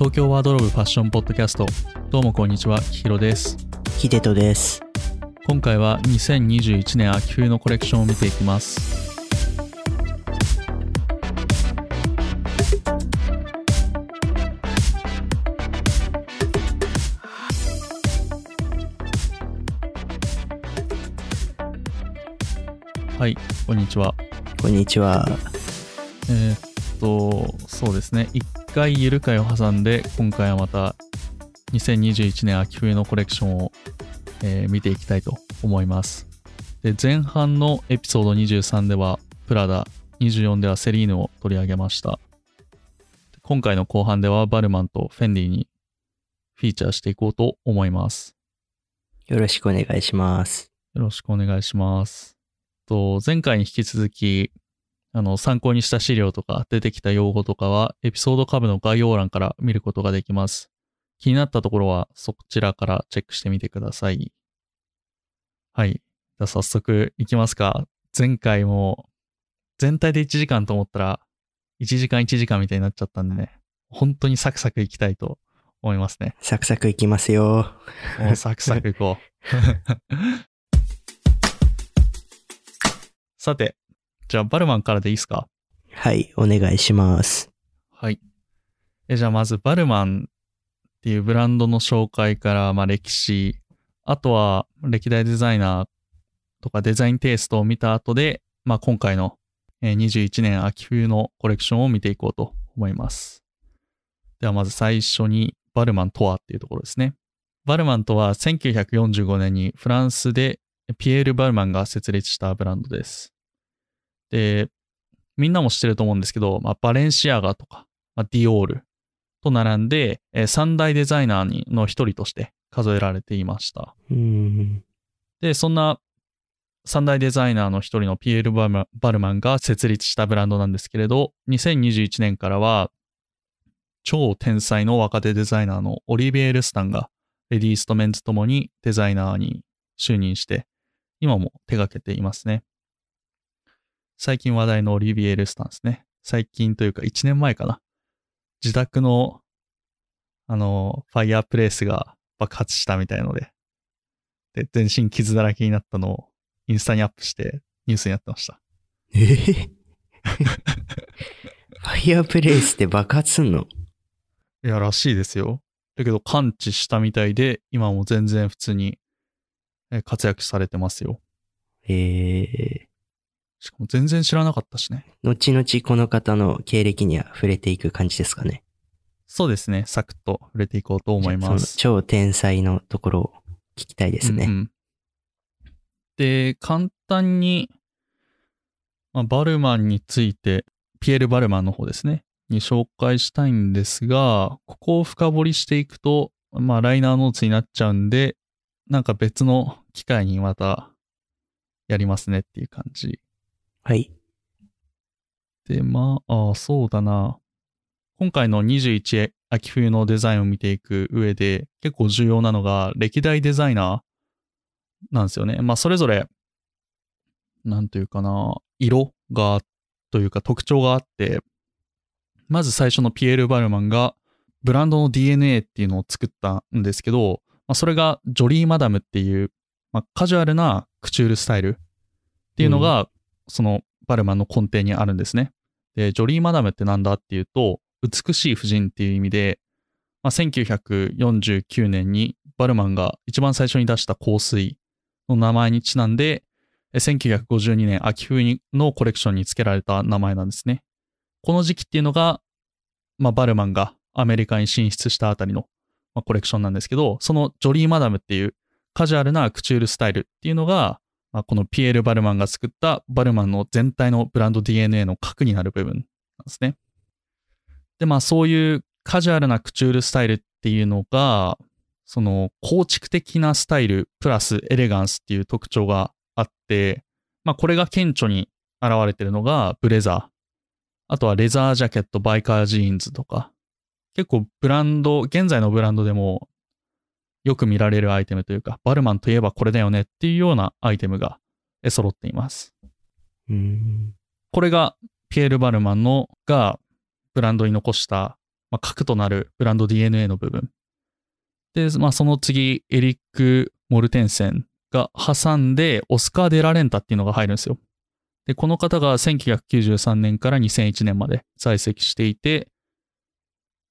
東京ワードローブファッションポッドキャストどうもこんにちはひろですヒデトです。今回は2021年秋冬のコレクションを見ていきますはいこんにちはこんにちは。えーっと、そうですね。一回ゆる会を挟んで、今回はまた2021年秋冬のコレクションを、えー見ていきたいと思います。で、前半のエピソード23ではプラダ、24ではセリーヌを取り上げました。今回の後半ではバルマンとフェンディにフィーチャーしていこうと思います。よろしくお願いします。よろしくお願いします。と、前回に引き続き、あの、参考にした資料とか出てきた用語とかは、エピソード下部の概要欄から見ることができます。気になったところは、そちらからチェックしてみてください。はい。じゃあ早速いきますか。前回も、全体で1時間と思ったら、1時間1時間みたいになっちゃったんでね、本当にサクサクいきたいと思いますね。サクサクいきますよ。もうサクサクいこう。さて、じゃあバルマンからでいいですか？はい、お願いします。はい。え、じゃあまずバルマンっていうブランドの紹介から、まあ歴史、あとは歴代デザイナーとかデザインテイストを見た後で、まあ今回のえー21年秋冬のコレクションを見ていこうと思います。ではまず最初にバルマンとはっていうところですね。バルマンとは1945年にフランスでピエール・バルマンが設立したブランドです。で、みんなも知ってると思うんですけど、まあ、バレンシアガとか、まあ、ディオールと並んで、えー三大デザイナーにの一人として数えられていました。で、そんな三大デザイナーの一人のピエール・バルマバルマンが設立したブランドなんですけれど、2021年からは、超天才の若手デザイナーのオリビエ・ルスタンが、レディースとメンズともにデザイナーに就任して、今も手掛けていますね。最近話題のオリビエ・ルスタンですね。最近というか1年前かな。自宅の、あの、ファイヤープレイスが爆発したみたいので、で、全身傷だらけになったのをインスタにアップしてニュースになってました。えーファイヤープレイスって爆発すんの？いや、らしいですよ。だけど完治したみたいで、今も全然普通にえ活躍されてますよ。えしかも全然知らなかったしね。ー、後々この方の経歴には触れていく感じですかね。そうですね。サクッと触れていこうと思います。超天才のところを聞きたいですね。うんうんで、簡単に、まあ、バルマンについて、ピエール・バルマンの方ですね、に紹介したいんですが、ここを深掘りしていくと、まあ、ライナーノーツになっちゃうんで、なんか別の機会にまたやりますねっていう感じ。はい。で、まあ、あそうだな。今回の21秋冬のデザインを見ていく上で結構重要なのが歴代デザイナーなんですよね。まあそれぞれ、なんというかな、色が、というか特徴があって、まず最初のピエール・バルマンがブランドの DNA っていうのを作ったんですけど、まあ、それがジョリー・マダムっていう、まあ、カジュアルなクチュールスタイルっていうのが、そのバルマンの根底にあるんですね。で、ジョリー・マダムってなんだっていうと、美しい婦人っていう意味で、まあ、1949年にバルマンが一番最初に出した香水の名前にちなんで、1952年秋冬のコレクションに付けられた名前なんですね。この時期っていうのが、まあ、バルマンがアメリカに進出したあたりの、まあ、コレクションなんですけど、そのジョリー・マダムっていうカジュアルなクチュールスタイルっていうのが、まあ、このピエール・バルマンが作ったバルマンの全体のブランド DNA の核になる部分なんですね。で、まあそういうカジュアルなクチュールスタイルっていうのが、その構築的なスタイルプラスエレガンスっていう特徴があって、まあこれが顕著に現れてるのがブレザー。あとはレザージャケット、バイカージーンズとか。結構ブランド、現在のブランドでもよく見られるアイテムというか、バルマンといえばこれだよねっていうようなアイテムがえ揃っています。うーん。これがピエール・バルマンのがブランドに残したまあ、核となるブランド DNA の部分。で、まあ、その次、エリック・モルテンセンが挟んで、オスカー・デ・ラレンタっていうのが入るんですよ。で、この方が1993年から2001年まで在籍していて、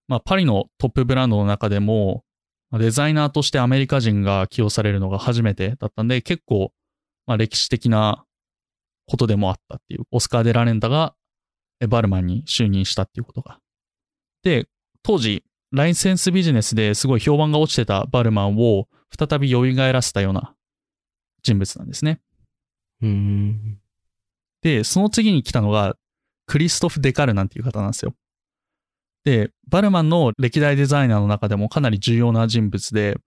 まあ、パリのトップブランドの中でも、デザイナーとしてアメリカ人が起用されるのが初めてだったんで、結構、まあ、歴史的なことでもあったっていう、オスカー・デ・ラレンタがバルマンに就任したっていうことが。で、当時、ライセンスビジネスですごい評判が落ちてたバルマンを再び蘇らせたような人物なんですね。うん。で、その次に来たのが、クリストフ・デカルなんていう方なんですよ。で、バルマンの歴代デザイナーの中でもかなり重要な人物で、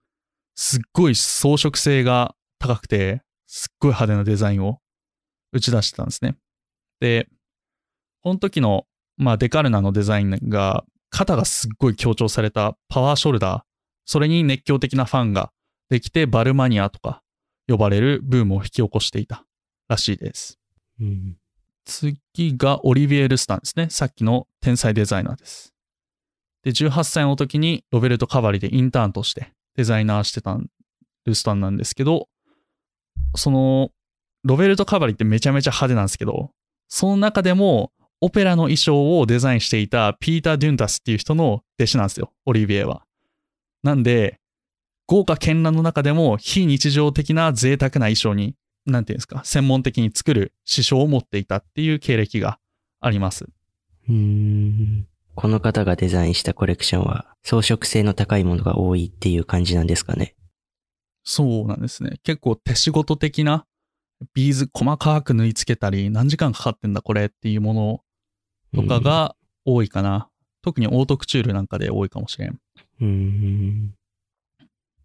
すっごい装飾性が高くて、すっごい派手なデザインを打ち出してたんですね。で、この時の、まあ、デカルナのデザインが、肩がすっごい強調されたパワーショルダー、それに熱狂的なファンができて、バルマニアとか呼ばれるブームを引き起こしていたらしいです。うん。次がオリビエ・ルスタンですね。さっきの天才デザイナーです。で、18歳の時にロベルト・カバリでインターンとしてデザイナーしてたルスタンなんですけど、その、ロベルト・カバリってめちゃめちゃ派手なんですけど、その中でもオペラの衣装をデザインしていたピーター・デュンタスっていう人の弟子なんですよ、オリビエは。なんで、豪華絢爛の中でも非日常的な贅沢な衣装になんていうんですか、専門的に作る師匠を持っていたっていう経歴があります。うん。この方がデザインしたコレクションは装飾性の高いものが多いっていう感じなんですかね。そうなんですね。結構手仕事的なビーズ細かく縫い付けたり、何時間かかってんだこれっていうものとかが多いかな。特にオートクチュールなんかで多いかもしれん。うん。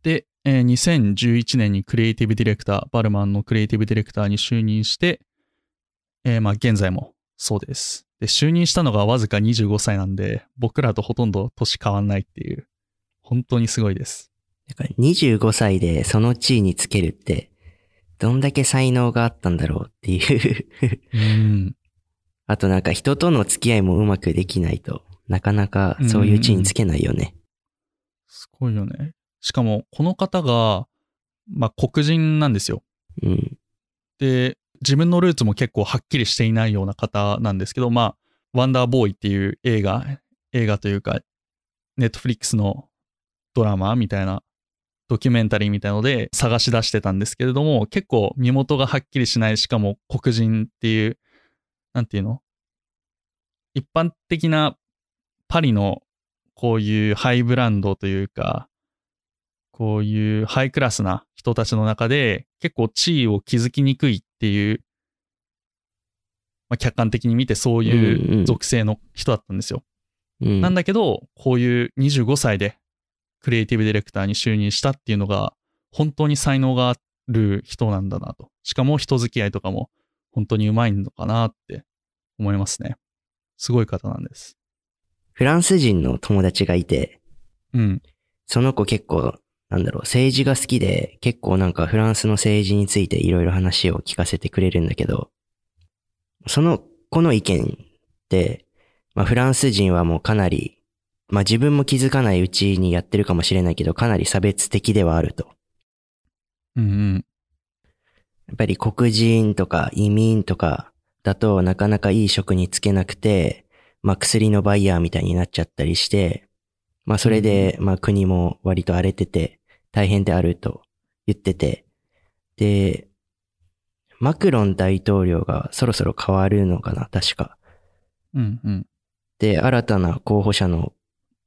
で、えー2011年にクリエイティブディレクター、バルマンのクリエイティブディレクターに就任して、えーまあ現在もそうです。で、就任したのがわずか25歳なんで、僕らとほとんど年変わんないっていう、本当にすごいです。だから25歳でその地位につけるって、どんだけ才能があったんだろうっていう。うん。あとなんか人との付き合いもうまくできないと、なかなかそういう地位につけないよね。すごいよね。しかも、この方が、まあ、黒人なんですよ。うん。で、自分のルーツも結構はっきりしていないような方なんですけど、まあ、ワンダーボーイっていう映画、映画というか、ネットフリックスのドラマみたいな、ドキュメンタリーみたいので探し出してたんですけれども、結構身元がはっきりしない、しかも黒人っていう、なんていうの？一般的なパリのこういうハイブランドというか、こういうハイクラスな人たちの中で結構地位を築きにくいっていう、まあ、客観的に見てそううんういうん属性の人だったんですよ。うん。なんだけど、こういう25歳でクリエイティブディレクターに就任したっていうのが、本当に才能がある人なんだなと。しかも人付き合いとかも本当にうまいのかなって思いますね。すごい方なんです。フランス人の友達がいて、うん。その子結構、なんだろう、政治が好きで、結構なんかフランスの政治についていろいろ話を聞かせてくれるんだけど、その子の意見って、まあフランス人はもうかなり、まあ自分も気づかないうちにやってるかもしれないけど、かなり差別的ではあると。うんうん。やっぱり黒人とか移民とかだとなかなかいい職に就けなくて、まあ薬のバイヤーみたいになっちゃったりして、まあそれで、まあ国も割と荒れてて大変であると言ってて、で、マクロン大統領がそろそろ変わるのかな、確か。うんうん。で、新たな候補者の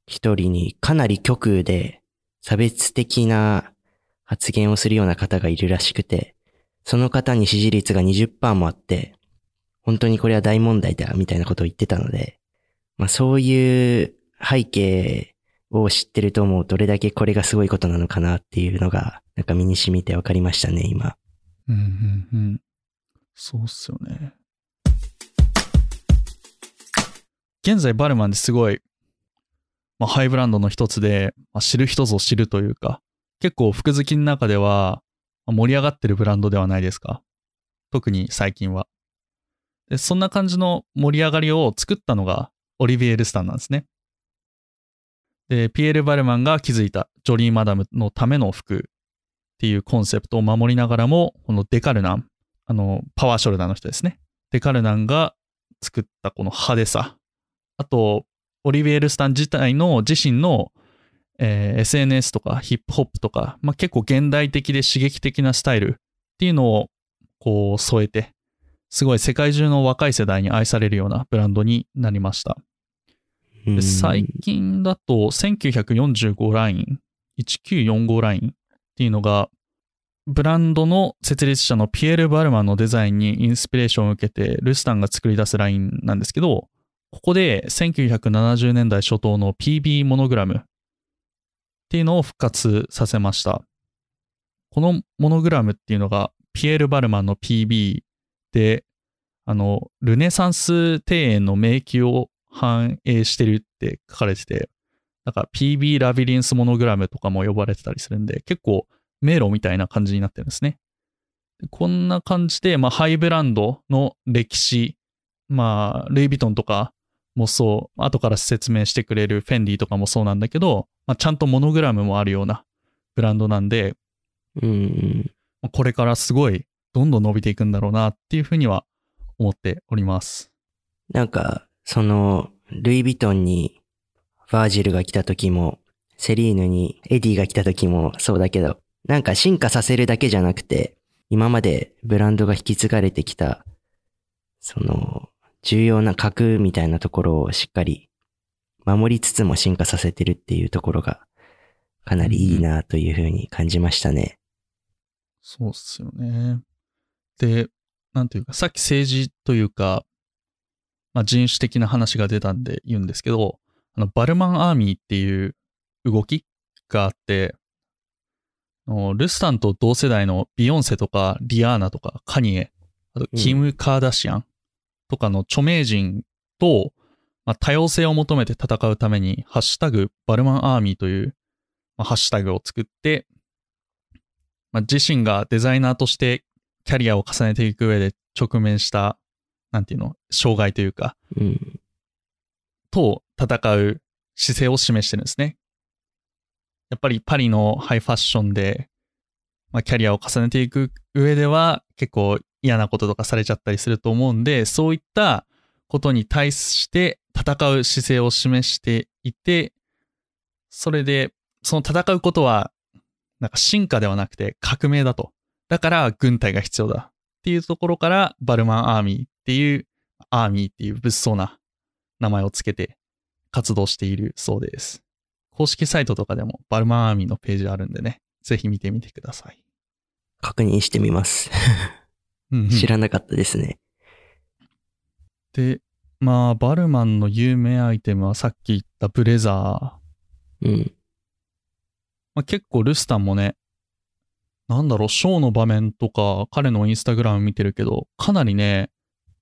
一人にかなり極右で差別的な発言をするような方がいるらしくて、その方に支持率が20%もあって、本当にこれは大問題だ、みたいなことを言ってたので、まあそういう背景を知ってると思うどれだけこれがすごいことなのかなっていうのが、なんか身に染みてわかりましたね、今。うんうんうん。そうっすよね。現在バルマンですごい、まあ、ハイブランドの一つで、まあ、知る人ぞ知るというか、結構服好きの中ではまあ盛り上がってるブランドではないですか。特に最近は。で、そんな感じの盛り上がりを作ったのがオリビエ・ルスタンなんですね。で、ピエール・バルマンが築いたジョリー・マダムのための服っていうコンセプトを守りながらも、このデカルナン、あの、パワーショルダーの人ですね。デカルナンが作ったこの派手さ。あと、オリビエル・スタン自体の自身の、えー SNS とかヒップホップとか、まあ、結構現代的で刺激的なスタイルっていうのをこう添えて、すごい世界中の若い世代に愛されるようなブランドになりました。うんで最近だと1945ライン、1945ラインっていうのが、ブランドの設立者のピエール・バルマンのデザインにインスピレーションを受けて、ルスタンが作り出すラインなんですけど、ここで1970年代初頭の PB モノグラムっていうのを復活させました。このモノグラムっていうのがピエール・バルマンの PB で、あの、ルネサンス庭園の迷宮を反映してるって書かれてて、なんか PB ラビリンスモノグラムとかも呼ばれてたりするんで、結構迷路みたいな感じになってるんですね。でこんな感じで、まあ、ハイブランドの歴史、まあ、ルイ・ヴィトンとかもそう、後から説明してくれるフェンディとかもそうなんだけど、まあ、ちゃんとモノグラムもあるようなブランドなんで、うんこれからすごいどんどん伸びていくんだろうなっていうふうには思っております。なんか、その、ルイ・ヴィトンにバージルが来た時も、セリーヌにエディが来た時もそうだけど、なんか進化させるだけじゃなくて、今までブランドが引き継がれてきた、その、重要な核みたいなところをしっかり守りつつも進化させてるっていうところが、かなりいいなというふうに感じましたね。そうっすよね。で、なんていうか、さっき政治というか、まあ、人種的な話が出たんで言うんですけど、あのバルマンアーミーっていう動きがあって、ルスタンと同世代のビヨンセとかリアーナとかカニエ、あとキム・カーダシアンとかの著名人と、まあ、多様性を求めて戦うために、ハッシュタグバルマンアーミーという、まあ、ハッシュタグを作って、まあ、自身がデザイナーとしてキャリアを重ねていく上で直面した、なんていうの、障害というか、うん。と戦う姿勢を示してるんですね。やっぱりパリのハイファッションで、まあ、キャリアを重ねていく上では結構嫌なこととかされちゃったりすると思うんで、そういったことに対して戦う姿勢を示していて、それで、その戦うことは、なんか進化ではなくて革命だと。だから軍隊が必要だ。っていうところから、バルマンアーミーっていう、アーミーっていう物騒な名前をつけて活動しているそうです。公式サイトとかでもバルマンアーミーのページあるんでね、ぜひ見てみてください。確認してみます。うんうん知らなかったですね。で、まあ、バルマンの有名アイテムはさっき言ったブレザー。うん。まあ、結構ルスタンもね、なんだろう、ショーの場面とか、彼のインスタグラム見てるけど、かなりね、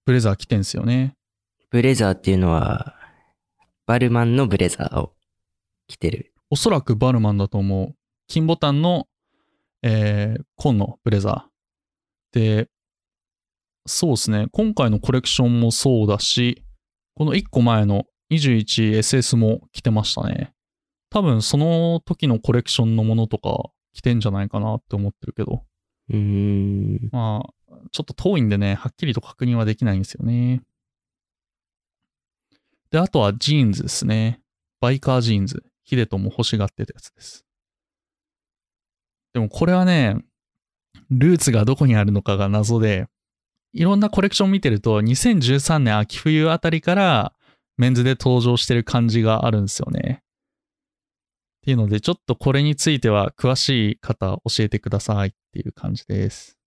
ブレザー着てんすよね。ブレザーっていうのは、バルマンのブレザーを着てる。おそらくバルマンだと思う。金ボタンの、えー、紺のブレザー。で、そうですね。今回のコレクションもそうだし、この1個前の 21SS も着てましたね。多分その時のコレクションのものとか着てんじゃないかなって思ってるけど。うーん。まあ、ちょっと遠いんでね、はっきりと確認はできないんですよね。で、あとはジーンズですね。バイカージーンズ。ヒデトも欲しがってたやつです。でもこれはね、ルーツがどこにあるのかが謎で、いろんなコレクション見てると、2013年秋冬あたりからメンズで登場してる感じがあるんですよね。っていうので、ちょっとこれについては詳しい方教えてくださいっていう感じです。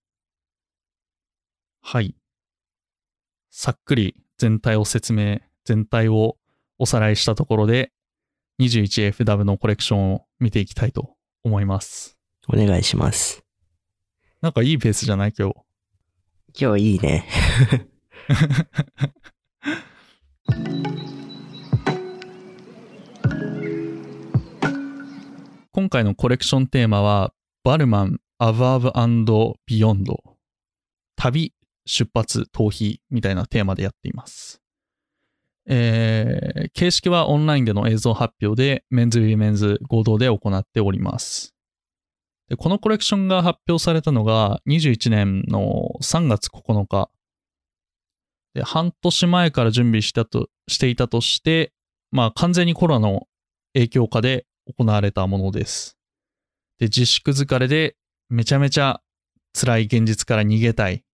はい。さっくり全体を説明、全体をおさらいしたところで、21FW のコレクションを見ていきたいと思います。お願いします。なんかいいペースじゃない？今日。今日いいね。今回のコレクションテーマは、バルマン、アバーブビヨンド。旅、出発、逃避みたいなテーマでやっています。えー形式はオンラインでの映像発表で、メンズ・ウィメンズ合同で行っております。でこのコレクションが発表されたのが21年の3月9日。で半年前から準備したとしていたとして、まあ完全にコロナの影響下で行われたものです。で、自粛疲れでめちゃめちゃ辛い現実から逃げたい、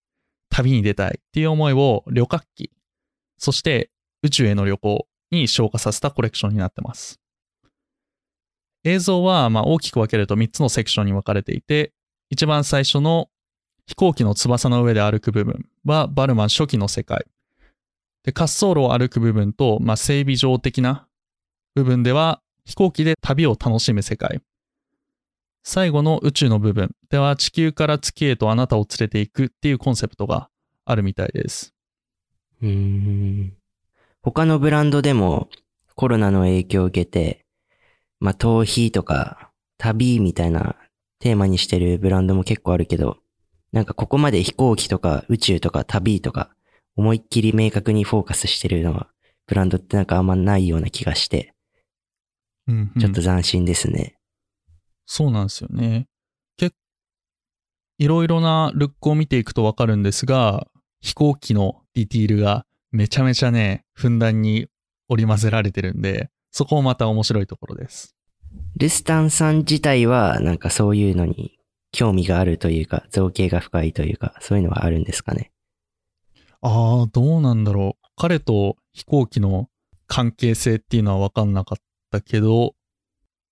旅に出たいっていう思いを旅客機、そして宇宙への旅行に昇華させたコレクションになってます。映像はまあ大きく分けると3つのセクションに分かれていて、一番最初の飛行機の翼の上で歩く部分はバルマン初期の世界。で、滑走路を歩く部分と、まあ、整備場的な部分では飛行機で旅を楽しむ世界。最後の宇宙の部分では地球から月へとあなたを連れて行くっていうコンセプトがあるみたいです。うーん。他のブランドでもコロナの影響を受けて、まあ、逃避とか旅みたいなテーマにしてるブランドも結構あるけど、なんかここまで飛行機とか宇宙とか旅とか思いっきり明確にフォーカスしてるのはブランドってなんかあんまないような気がして、うんうんちょっと斬新ですね。そうなんですよね。結いろいろなルックを見ていくとわかるんですが、飛行機のディティールがめちゃめちゃね、ふんだんに織り交ぜられてるんで、そこもまた面白いところです。ルスタンさん自体はなんかそういうのに興味があるというか、造形が深いというか、そういうのはあるんですかね？ああ、どうなんだろう。彼と飛行機の関係性っていうのはわかんなかったけど、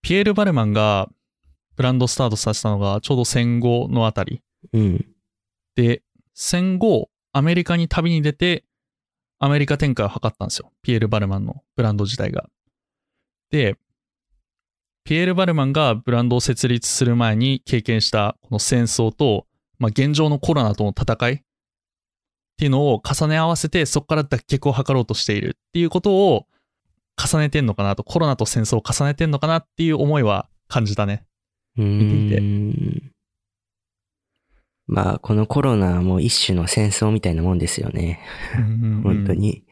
ピエール・バルマンがブランドスタートさせたのがちょうど戦後のあたり。うん。で、戦後、アメリカに旅に出て、アメリカ展開を図ったんですよ。ピエール・バルマンのブランド自体が。で、ピエール・バルマンがブランドを設立する前に経験したこの戦争と、まあ、現状のコロナとの戦いっていうのを重ね合わせて、そこから脱却を図ろうとしているっていうことを重ねてんのかなと、コロナと戦争を重ねてんのかなっていう思いは感じたね。う見ていて。まあ、このコロナも一種の戦争みたいなもんですよね。本当に。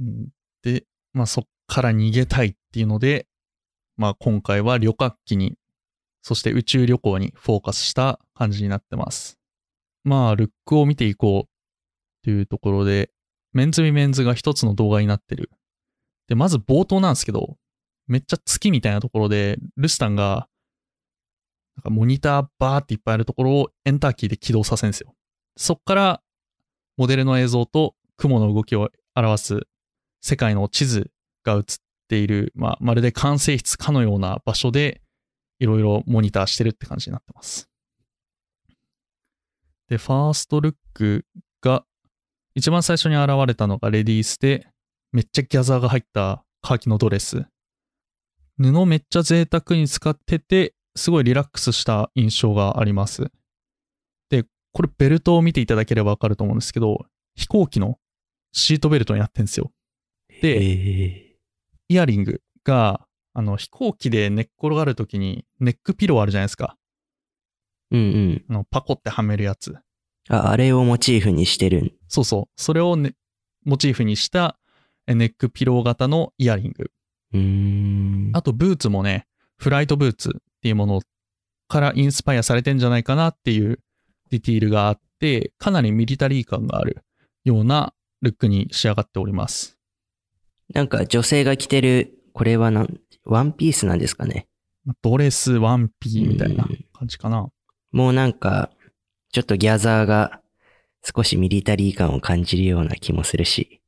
うんで、まあそっから逃げたいっていうので、まあ今回は旅客機に、そして宇宙旅行にフォーカスした感じになってます。まあルックを見ていこうっていうところで、メンズ・ウィメンズが一つの動画になってる。で、まず冒頭なんですけど、めっちゃ月みたいなところで、ルスタンが、なんかモニターバーっていっぱいあるところをエンターキーで起動させるんですよ。そっから、モデルの映像と雲の動きを表す世界の地図が映っている、まあ、まるで管制室かのような場所で、いろいろモニターしてるって感じになってます。で、ファーストルックが、一番最初に現れたのがレディースで、めっちゃギャザーが入ったカーキのドレス。布めっちゃ贅沢に使ってて、すごいリラックスした印象があります。で、これベルトを見ていただければわかると思うんですけど、飛行機のシートベルトになってんですよ。で、えイヤリングが、あの、飛行機で寝っ転がるときに、ネックピローあるじゃないですか。ーうんうん。あの、パコってはめるやつ。あ、あれをモチーフにしてるん。そうそう。それを、ね、モチーフにしたえネックピロー型のイヤリング。うーん。あと、ブーツもね、フライトブーツっていうものからインスパイアされてんじゃないかなっていうディティールがあって、かなりミリタリー感があるようなルックに仕上がっております。なんか女性が着てる、これはなん、ワンピースなんですかね？ドレス、ワンピーみたいなうん感じかな。もうなんか、ちょっとギャザーが少しミリタリー感を感じるような気もするし、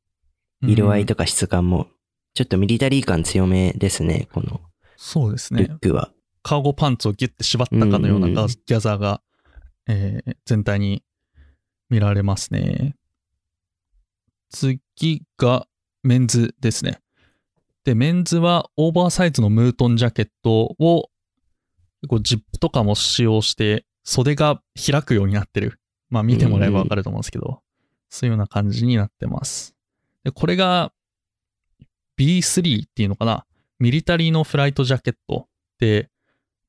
色合いととか質感も、ちょっとミリタリー感強めですね、このそうですねルッ。クは。カーゴパンツをギュッて縛ったかのようなギャザーが、えー全体に見られますね。次がメンズですね。で、メンズはオーバーサイズのムートンジャケットをこうジップとかも使用して袖が開くようになってる。まあ見てもらえばわかると思うんですけど、そういうような感じになってます。で、これが B3 っていうのかなミリタリーのフライトジャケットで、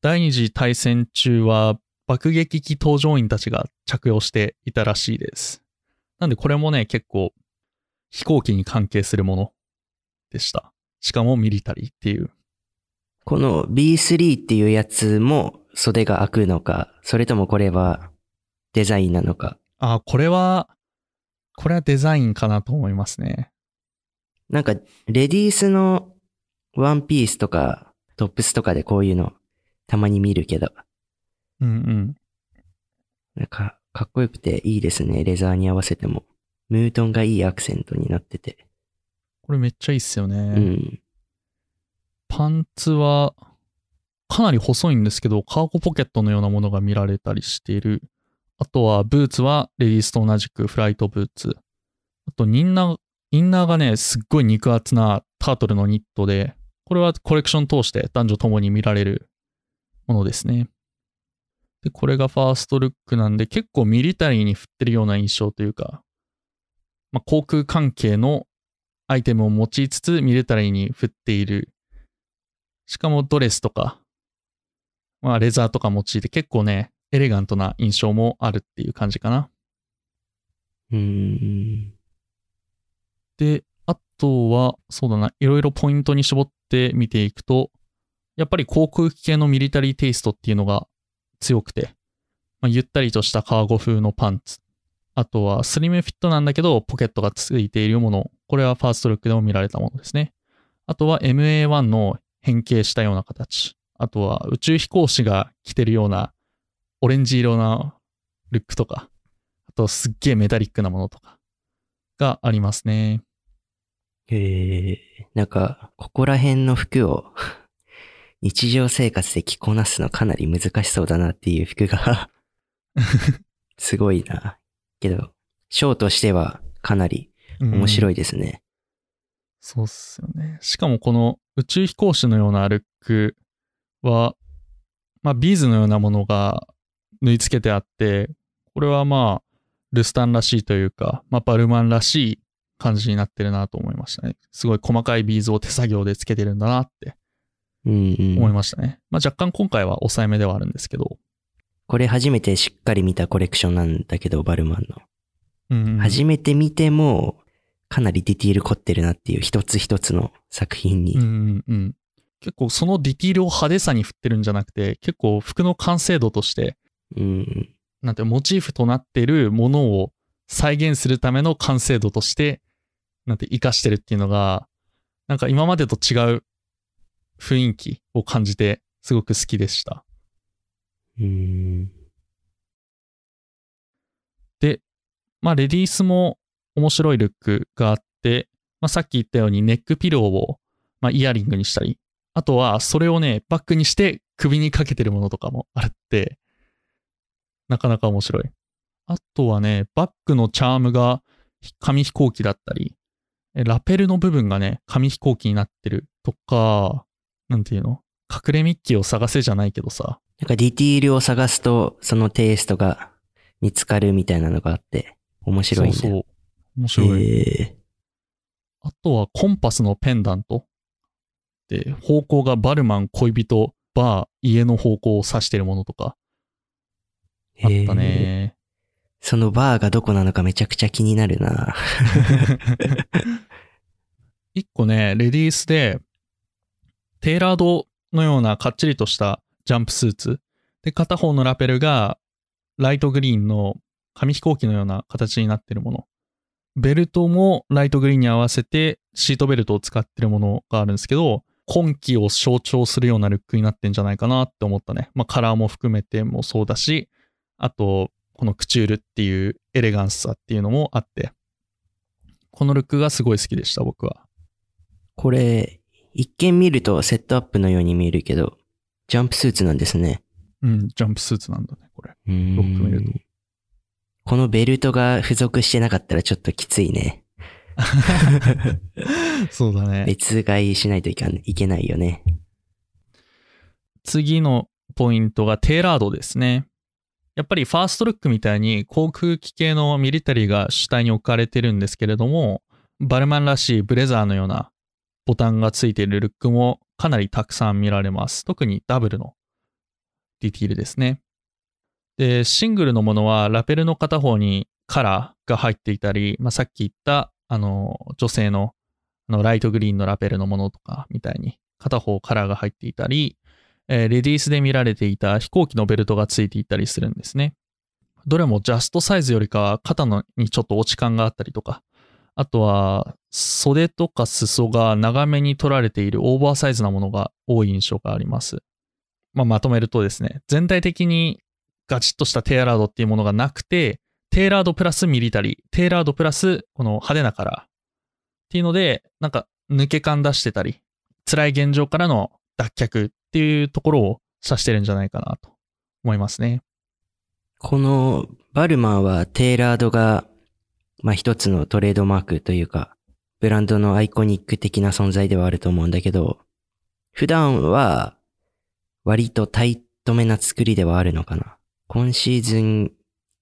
第二次大戦中は爆撃機搭乗員たちが着用していたらしいです。なんでこれもね、結構飛行機に関係するものでした。しかもミリタリーっていう。この B3 っていうやつも袖が開くのか、それともこれはデザインなのか。あ、これは、これはデザインかなと思いますね。なんか、レディースのワンピースとかトップスとかでこういうのたまに見るけど、うんうん。なんか、かっこよくていいですね。レザーに合わせても。ムートンがいいアクセントになってて。これめっちゃいいっすよね。うん。パンツは、かなり細いんですけど、カーゴポケットのようなものが見られたりしている。あとは、ブーツはレディースと同じくフライトブーツ。あと、インナー、インナーがね、すっごい肉厚なタートルのニットで、これはコレクション通して男女ともに見られるものですね。で、これがファーストルックなんで、結構ミリタリーに振ってるような印象というか、まあ、航空関係のアイテムを用いつつミリタリーに振っているしかもドレスとか、まあレザーとか用いて結構ね、エレガントな印象もあるっていう感じかな。うーん。で、あとは、そうだな、いろいろポイントに絞って見ていくと、やっぱり航空機系のミリタリーテイストっていうのが強くて、まあ、ゆったりとしたカーゴ風のパンツ。あとはスリムフィットなんだけど、ポケットがついているもの。これはファーストルックでも見られたものですね。あとは MA1 の変形したような形。あとは宇宙飛行士が着てるようなオレンジ色なルックとか、あとすっげえメタリックなものとかがありますね。へえ、なんか、ここら辺の服を日常生活で着こなすのかなり難しそうだなっていう服が すごいな。けど、ショーとしてはかなり面白い。いですね。そうっすよね。しかもこの宇宙飛行士のようなルックは、まあビーズのようなものが縫い付けてあって、これはまあ、ルスタンらしいというか、まあバルマンらしい感じになってるなと思いましたね。すごい細かいビーズを手作業でつけてるんだなってうんうん。思いましたね。まあ若干今回は抑えめではあるんですけど。これ初めてしっかり見たコレクションなんだけど、バルマンの。うんうん初めて見ても、かなりディティール凝ってるなっていう一つ一つの作品に。うんうんうん。結構そのディティールを派手さに振ってるんじゃなくて、結構服の完成度として、うん。なんてモチーフとなっているものを再現するための完成度として、なんて活かしてるっていうのが、なんか今までと違う雰囲気を感じて、すごく好きでした。うん。で、まあレディースも面白いルックがあって、まあさっき言ったようにネックピローを、まあ、イヤリングにしたり、あとはそれをね、バッグにして首にかけてるものとかもあるって、なかなか面白い。あとはね、バッグのチャームが紙飛行機だったり、えラペルの部分がね、紙飛行機になってるとか、なんていうの？隠れミッキーを探せじゃないけどさ、なんかディティールを探すと、そのテイストが見つかるみたいなのがあって、面白いんだ。そうそう。面白い。へあとはコンパスのペンダント。で、方向がバルマン、恋人、バー、家の方向を指してるものとかあったーへーね。そのバーがどこなのかめちゃくちゃ気になるな。一個ね、レディースで、テーラードのようなかっちりとしたジャンプスーツ。で、片方のラペルがライトグリーンの紙飛行機のような形になってるもの。ベルトもライトグリーンに合わせてシートベルトを使ってるものがあるんですけど、今季を象徴するようなルックになってんじゃないかなって思ったね。まあカラーも含めてもそうだし、あと、このクチュールっていうエレガンスさっていうのもあって、このルックがすごい好きでした、僕は。これ、一見見るとセットアップのように見えるけど、ジャンプスーツなんですね。うん、ジャンプスーツなんだね、これ。うーんよく見るとこのベルトが付属してなかったらちょっときついね。そうだね。別買いしないといけないよね。次のポイントがテーラードですね。やっぱりファーストルックみたいに航空機系のミリタリーが主体に置かれてるんですけれども、バルマンらしいブレザーのようなボタンがついているルックもかなりたくさん見られます。特にダブルのディティールですね。で、シングルのものはラペルの片方にカラーが入っていたり、まあ、さっき言ったあの、女性の、あの、ライトグリーンのラペルのものとかみたいに、片方カラーが入っていたり、えーレディースで見られていた飛行機のベルトがついていたりするんですね。どれもジャストサイズよりかは肩のにちょっと落ち感があったりとか、あとは袖とか裾が長めに取られているオーバーサイズなものが多い印象があります。まあ、まとめるとですね、全体的にガチッとしたテーラードっていうものがなくて、テーラードプラスミリタリー、テーラードプラスこの派手なカラーっていうので、なんか抜け感出してたり、辛い現状からの脱却っていうところを指してるんじゃないかなと思いますね。このバルマーはテーラードが、まあ一つのトレードマークというか、ブランドのアイコニック的な存在ではあると思うんだけど、普段は割とタイトめな作りではあるのかな。今シーズン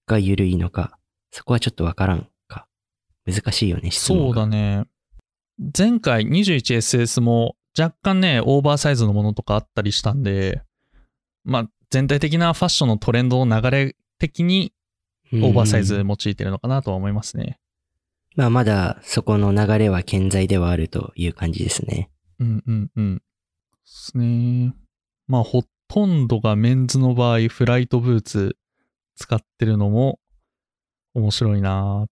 が緩いのか、そこはちょっとわからんか。難しいよね、質問そう。だね。前回 21SS も若干ね、オーバーサイズのものとかあったりしたんで、まあ全体的なファッションのトレンドの流れ的にオーバーサイズ用いてるのかなとは思いますね。まあまだそこの流れは健在ではあるという感じですね。うんうんうん。ですね。まあほとんどがメンズの場合、フライトブーツ使ってるのも面白いな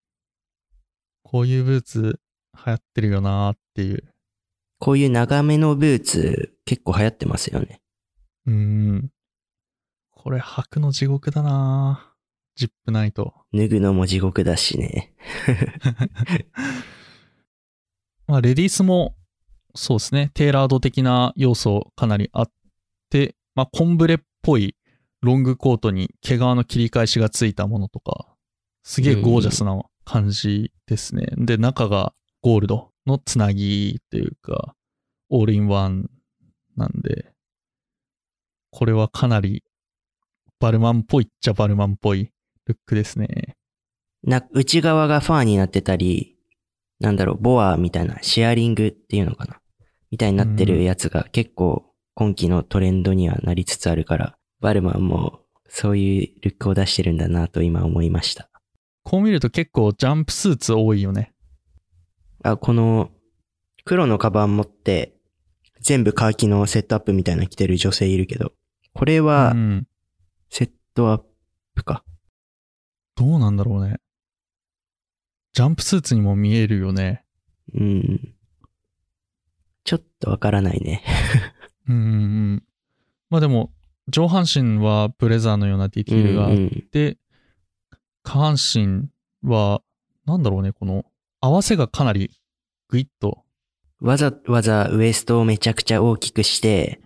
こういうブーツ流行ってるよなっていう。こういう長めのブーツ結構流行ってますよね。うーん。これ履くの地獄だなジップないと。脱ぐのも地獄だしね。まあ、レディースも、そうですね、テーラード的な要素かなりあって、まあ、コンブレっぽいロングコートに毛皮の切り返しがついたものとか、すげえゴージャスな感じですね。で、中がゴールドのつなぎっていうか、オールインワンなんで、これはかなりバルマンっぽいっちゃバルマンっぽいルックですね。な、内側がファーになってたり、なんだろう、ボアみたいな、シェアリングっていうのかなみたいになってるやつが結構今季のトレンドにはなりつつあるから、バルマンもそういうルックを出してるんだなと今思いました。こう見ると結構ジャンプスーツ多いよね。あ、この黒のカバン持って全部カーキのセットアップみたいなの着てる女性いるけど、これはうん。セットアップか。どうなんだろうね。ジャンプスーツにも見えるよね。うん。ちょっとわからないね。うん。まあでも、上半身はブレザーのようなディティールがあっうんうんて、下半身は、なんだろうね、この、合わせがかなりグイッと、わざわざウエストをめちゃくちゃ大きくして、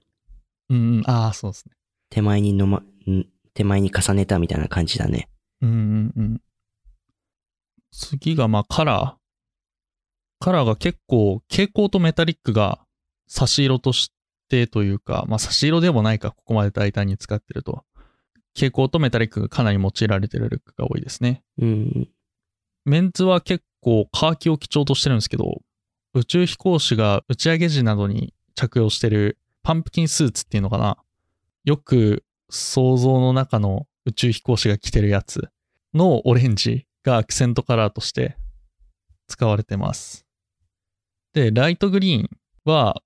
うんうん、ああ、そうですね。手前にのま、ん手前に重ねたみたいな感じだね。うんうんうん。次が、まあ、カラー。カラーが結構、蛍光とメタリックが差し色としてというか、まあ、差し色でもないか、ここまで大胆に使ってると。蛍光とメタリックがかなり用いられてるルックが多いですね。うん。メンズは結構カーキを基調としてるんですけど、宇宙飛行士が打ち上げ時などに着用してるパンプキンスーツっていうのかな。よく想像の中の宇宙飛行士が着てるやつのオレンジがアクセントカラーとして使われてます。で、ライトグリーンは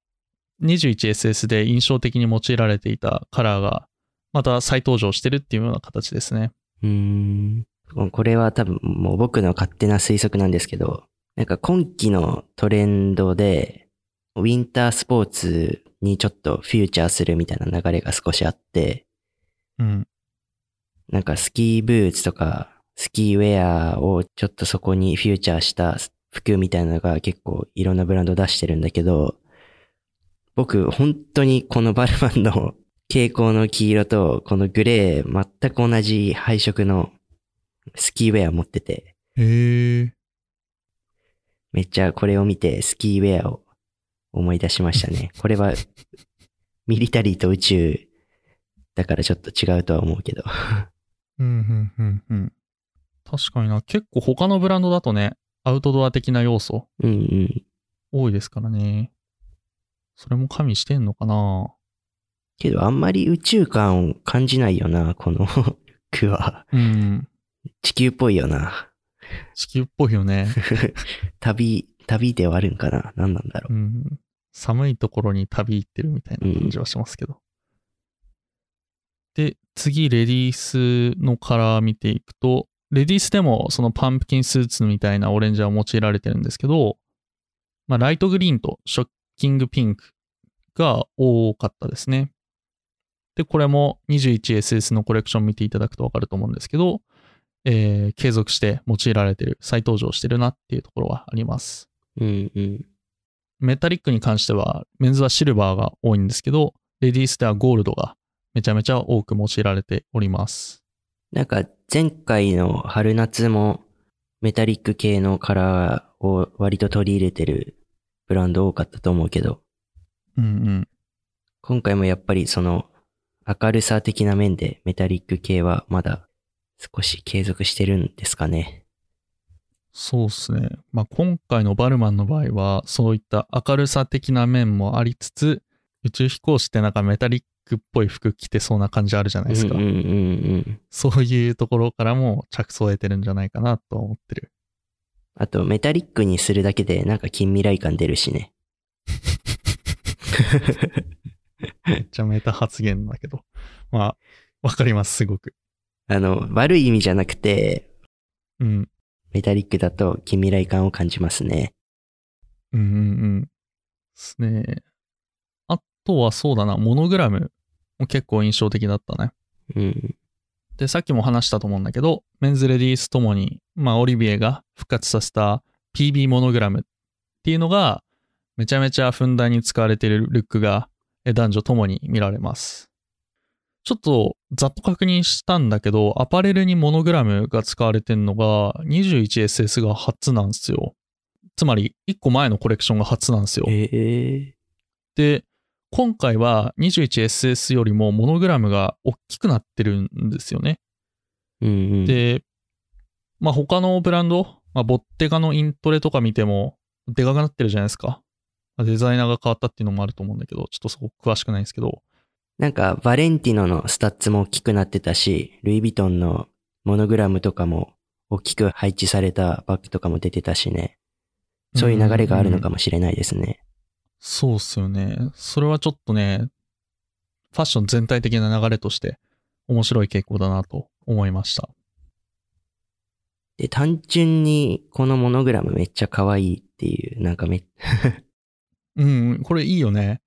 21SS で印象的に用いられていたカラーがまた再登場してるっていうような形ですね。うーん。これは多分もう僕の勝手な推測なんですけど、なんか今季のトレンドで、ウィンタースポーツにちょっとフューチャーするみたいな流れが少しあって、うん。なんかスキーブーツとかスキーウェアをちょっとそこにフューチャーした服みたいなのが結構いろんなブランド出してるんだけど、僕本当にこのバルマンの蛍光の黄色とこのグレー全く同じ配色のスキーウェア持ってて、へえ。めっちゃこれを見てスキーウェアを思い出しましたね。これはミリタリーと宇宙だからちょっと違うとは思うけど。うん、うん、うん、うん。確かにな。結構他のブランドだとね、アウトドア的な要素うんうん。多いですからね。それも加味してんのかなけどあんまり宇宙感を感じないよな、この 服は。うん。地球っぽいよな。地球っぽいよね。旅、旅ではあるんかな何なんだろうん。寒いところに旅行ってるみたいな感じはしますけど。で、次、レディースのカラー見ていくと、レディースでもそのパンプキンスーツみたいなオレンジは用いられてるんですけど、まあ、ライトグリーンとショッキングピンクが多かったですね。で、これも 21SS のコレクション見ていただくとわかると思うんですけど、えー継続して用いられてる、再登場してるなっていうところはあります。う。うんうん。メタリックに関しては、メンズはシルバーが多いんですけど、レディースではゴールドがめちゃめちゃ多く用いられております。なんか前回の春夏もメタリック系のカラーを割と取り入れてるブランド多かったと思うけど、うんうん。今回もやっぱりその明るさ的な面でメタリック系はまだ少し継続してるんですかね。そうですね。まあ、今回のバルマンの場合は、そういった明るさ的な面もありつつ、宇宙飛行士ってなんかメタリックっぽい服着てそうな感じあるじゃないですか。うんうんうんうん。そういうところからも着想を得てるんじゃないかなと思ってる。あとメタリックにするだけでなんか近未来感出るしね。めっちゃメタ発言だけど。まあ、わかります、すごく。あの、悪い意味じゃなくて、うん。メタリックだと近未来感を感じますね。うんうんうん。ですね。あとはそうだな、モノグラムも結構印象的だったね。うん。で、さっきも話したと思うんだけど、メンズレディースともに、まあ、オリビエが復活させた PB モノグラムっていうのが、めちゃめちゃふんだんに使われているルックが、え男女ともに見られます。ちょっとざっと確認したんだけど、アパレルにモノグラムが使われてるのが 21SS が初なんですよ。つまり、1個前のコレクションが初なんですよ。ええで、今回は 21SS よりもモノグラムが大きくなってるんですよね。うんうん。で、まあ他のブランド、まあ、ボッテガのイントレとか見ても、でかくなってるじゃないですか。まあデザイナーが変わったっていうのもあると思うんだけど、ちょっとそこ詳しくないんですけど、なんか、バレンティノのスタッズも大きくなってたし、ルイ・ヴィトンのモノグラムとかも大きく配置されたバッグとかも出てたしね。そういう流れがあるのかもしれないですね。そうっすよね。それはちょっとね、ファッション全体的な流れとして面白い傾向だなと思いました。で、単純にこのモノグラムめっちゃ可愛いっていう、なんかめ、うん、これいいよね。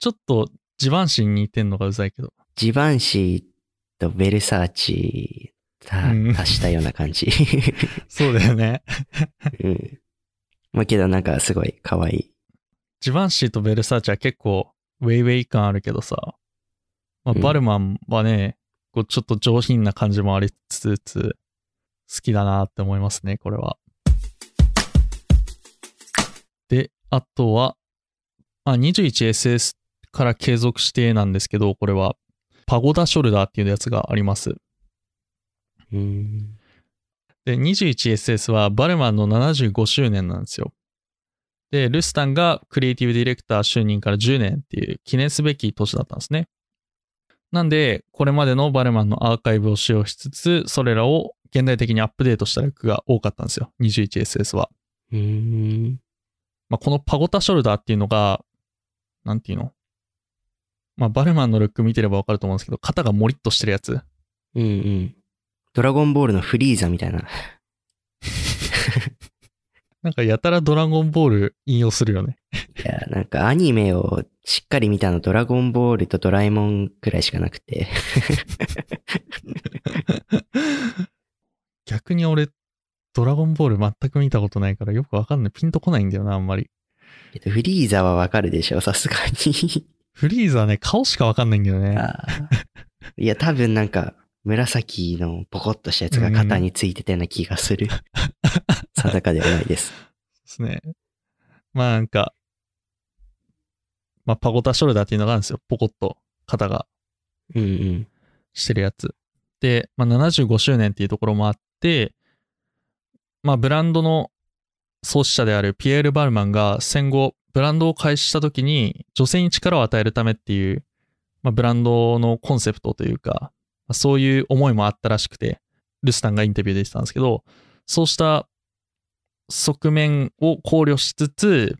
ちょっとジバンシーに似てんのがうざいけど。ジバンシーとベルサーチたうん足したような感じ。そうだよね。うん。まあけどなんかすごい可愛い。ジバンシーとベルサーチは結構ウェイウェイ感あるけどさ、まあ、うんバルマンはね、こうちょっと上品な感じもありつつ、好きだなって思いますね、これは。で、あとは、まあ、21SS から継続してなんですけど、これは、パゴダショルダーっていうやつがあります。うん。で、21SS はバルマンの75周年なんですよ。で、ルスタンがクリエイティブディレクター就任から10年っていう記念すべき年だったんですね。なんで、これまでのバルマンのアーカイブを使用しつつ、それらを現代的にアップデートしたルックが多かったんですよ。21SS は。うん。まあ、このパゴタショルダーっていうのが、なんていうの？まあ、バルマンのルック見てればわかると思うんですけど、肩がモリッとしてるやつ。うんうん。ドラゴンボールのフリーザみたいな。なんかやたらドラゴンボール引用するよね。いや、なんかアニメをしっかり見たのドラゴンボールとドラえもんくらいしかなくて。逆に俺、ドラゴンボール全く見たことないからよくわかんない。ピンとこないんだよな、あんまり。けどフリーザはわかるでしょ、さすがに。フリーザね、顔しかわかんないんだよね。いや、多分なんか、紫のポコッとしたやつが肩についてたような気がする。定かではないです。ですね。まあなんか、まあパゴタショルダーっていうのがあるんですよ。ポコッと肩がうんうん。してるやつ。で、まあ75周年っていうところもあって、まあブランドの創始者であるピエール・バルマンが戦後ブランドを開始した時に女性に力を与えるためっていう、まあ、ブランドのコンセプトというか、まあそういう思いもあったらしくて、ルスタンがインタビューで言ってたんですけど、そうした側面を考慮しつつ、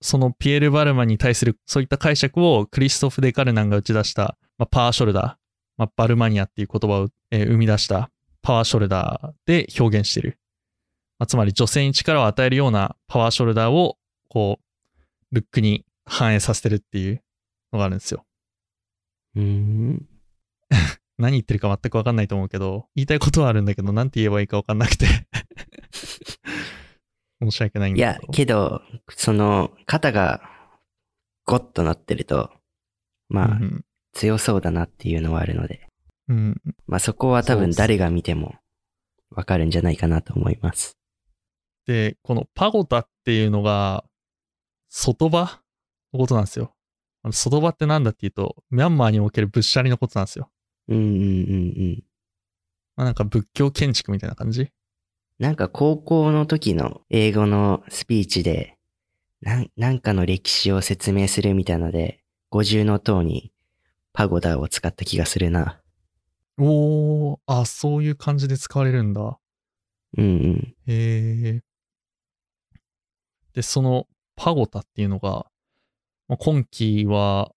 そのピエール・バルマンに対するそういった解釈をクリストフ・デカルナンが打ち出した、まあ、パワーショルダー、まあ、バルマニアっていう言葉を、えー生み出したパワーショルダーで表現している。まあ、つまり女性に力を与えるようなパワーショルダーをこう、ルックに反映させてるっていうのがあるんですよ。うーん。何言ってるか全く分かんないと思うけど、言いたいことはあるんだけど、なんて言えばいいか分かんなくて。申し訳ないんいやだけど。、けど、その、肩がゴッとなってると、まあ、うん強そうだなっていうのはあるので、うん、まあそこは多そうです分誰が見てもわかるんじゃないかなと思います。で、このパゴタっていうのが、外場のことなんですよ。あの外場ってなんだっていうと、ミャンマーにおける仏舎利のことなんですよ。うんうんうんうん。まあ、なんか仏教建築みたいな感じなんか高校の時の英語のスピーチで、なんなんかの歴史を説明するみたいので、五重の塔にパゴダを使った気がするな。おー、あ、そういう感じで使われるんだ。うんうん。へえ。で、そのパゴタっていうのが、まあ、今期は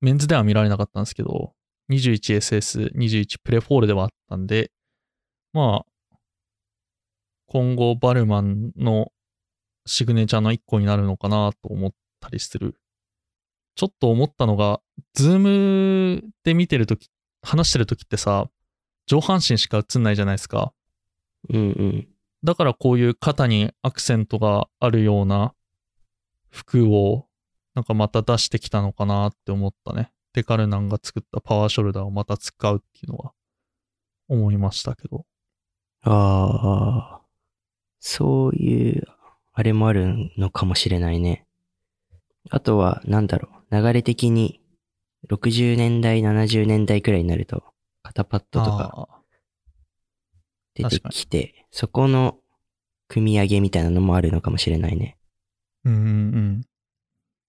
メンズでは見られなかったんですけど、21SS、21プレフォールではあったんで、まあ、今後バルマンのシグネチャーの一個になるのかなと思ったりする。ちょっと思ったのが、ズームで見てるとき、話してるときってさ、上半身しか映んないじゃないですか。うんうん。だからこういう肩にアクセントがあるような服をなんかまた出してきたのかなって思ったね。デカルナンが作ったパワーショルダーをまた使うっていうのは思いましたけど。ああ、そういう、あれもあるのかもしれないね。あとは、なんだろう、流れ的に、60年代、70年代くらいになると、肩パッドとか出てきて、そこの組み上げみたいなのもあるのかもしれないね。うんうんうん。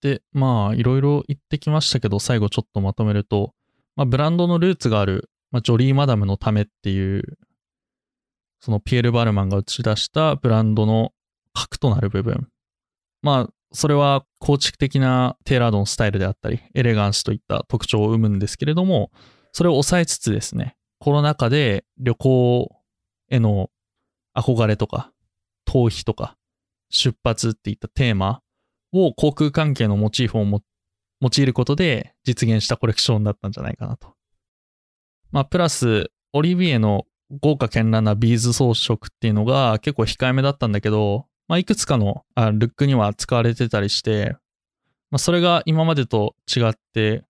で、まあいろいろ言ってきましたけど、最後ちょっとまとめると、まあブランドのルーツがある、まあ、ジョリーマダムのためっていう、そのピエール・バルマンが打ち出したブランドの核となる部分。まあ、それは構築的なテーラードのスタイルであったり、エレガンスといった特徴を生むんですけれども、それを抑えつつですね、コロナ禍で旅行への憧れとか、逃避とか、出発っていったテーマを航空関係のモチーフをも用いることで実現したコレクションだったんじゃないかなと。まあ、プラス、オリビエの豪華絢爛なビーズ装飾っていうのが結構控えめだったんだけど、まあ、いくつかのあルックには使われてたりして、まあ、それが今までと違って、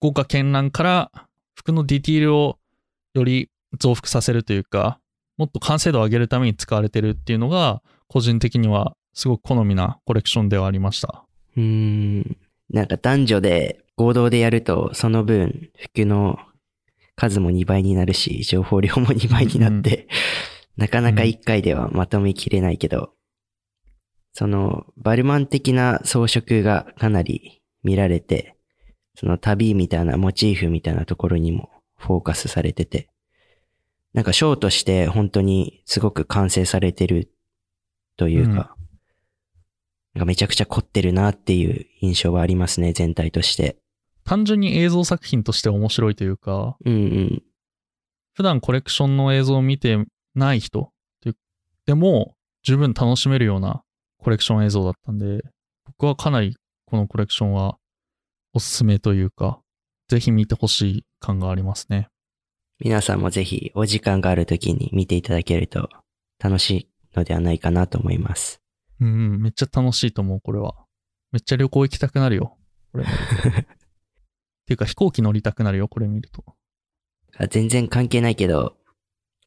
豪華絢爛から服のディティールをより増幅させるというか、もっと完成度を上げるために使われてるっていうのが、個人的にはすごく好みなコレクションではありました。うん。なんか男女で合同でやると、その分、服の数も2倍になるし、情報量も2倍になって、なかなか1回ではまとめきれないけど、その、バルマン的な装飾がかなり見られて、その旅みたいなモチーフみたいなところにもフォーカスされてて、なんかショーとして本当にすごく完成されてるというか、なんかめちゃくちゃ凝ってるなっていう印象はありますね、全体として。単純に映像作品として面白いというか、うんうん。普段コレクションの映像を見てない人でも十分楽しめるようなコレクション映像だったんで、僕はかなりこのコレクションはおすすめというか、ぜひ見てほしい感がありますね。皆さんもぜひお時間がある時に見ていただけると楽しいのではないかなと思います。うんうん、めっちゃ楽しいと思う、これは。めっちゃ旅行行きたくなるよ。これ ていうか飛行機乗りたくなるよ、これ見ると。あ全然関係ないけど、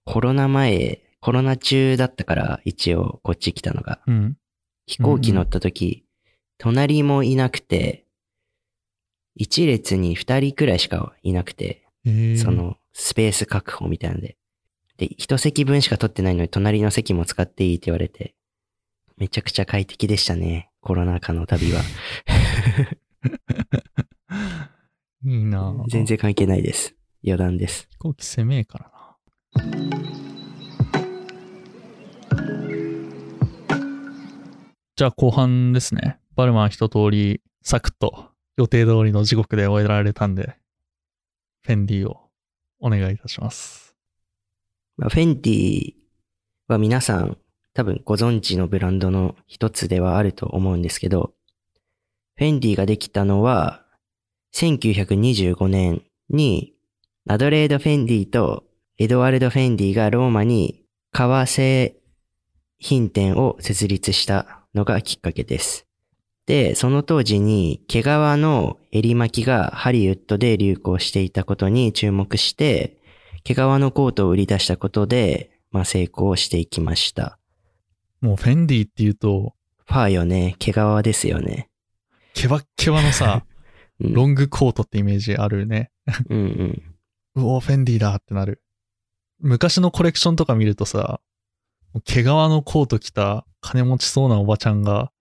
コロナ前、コロナ中だったから一応こっち来たのが。うん。飛行機乗った時、隣もいなくて、一列に二人くらいしかいなくて、えー、そのスペース確保みたいなので。で、一席分しか取ってないのに隣の席も使っていいって言われて、めちゃくちゃ快適でしたね。コロナ禍の旅は。いいなぁ全然関係ないです。余談です。飛行機攻めえからな。じゃあ後半ですね。バルマン一通りサクッと予定通りの時刻で終えられたんで、フェンディをお願いいたします。まあ、フェンディは皆さん多分ご存知のブランドの一つではあると思うんですけど、フェンディができたのは1925年にアドレード・フェンディとエドワルド・フェンディがローマに革製品店を設立したのがきっかけです。で、その当時に毛皮の襟巻きがハリウッドで流行していたことに注目して、毛皮のコートを売り出したことで、まあ成功していきました。もうフェンディっていうと、ファーよね、毛皮ですよね。ケバッケバのさ、うん、ロングコートってイメージあるね。うんうん。うお、フェンディだってなる。昔のコレクションとか見るとさ、毛皮のコート着た金持ちそうなおばちゃんが、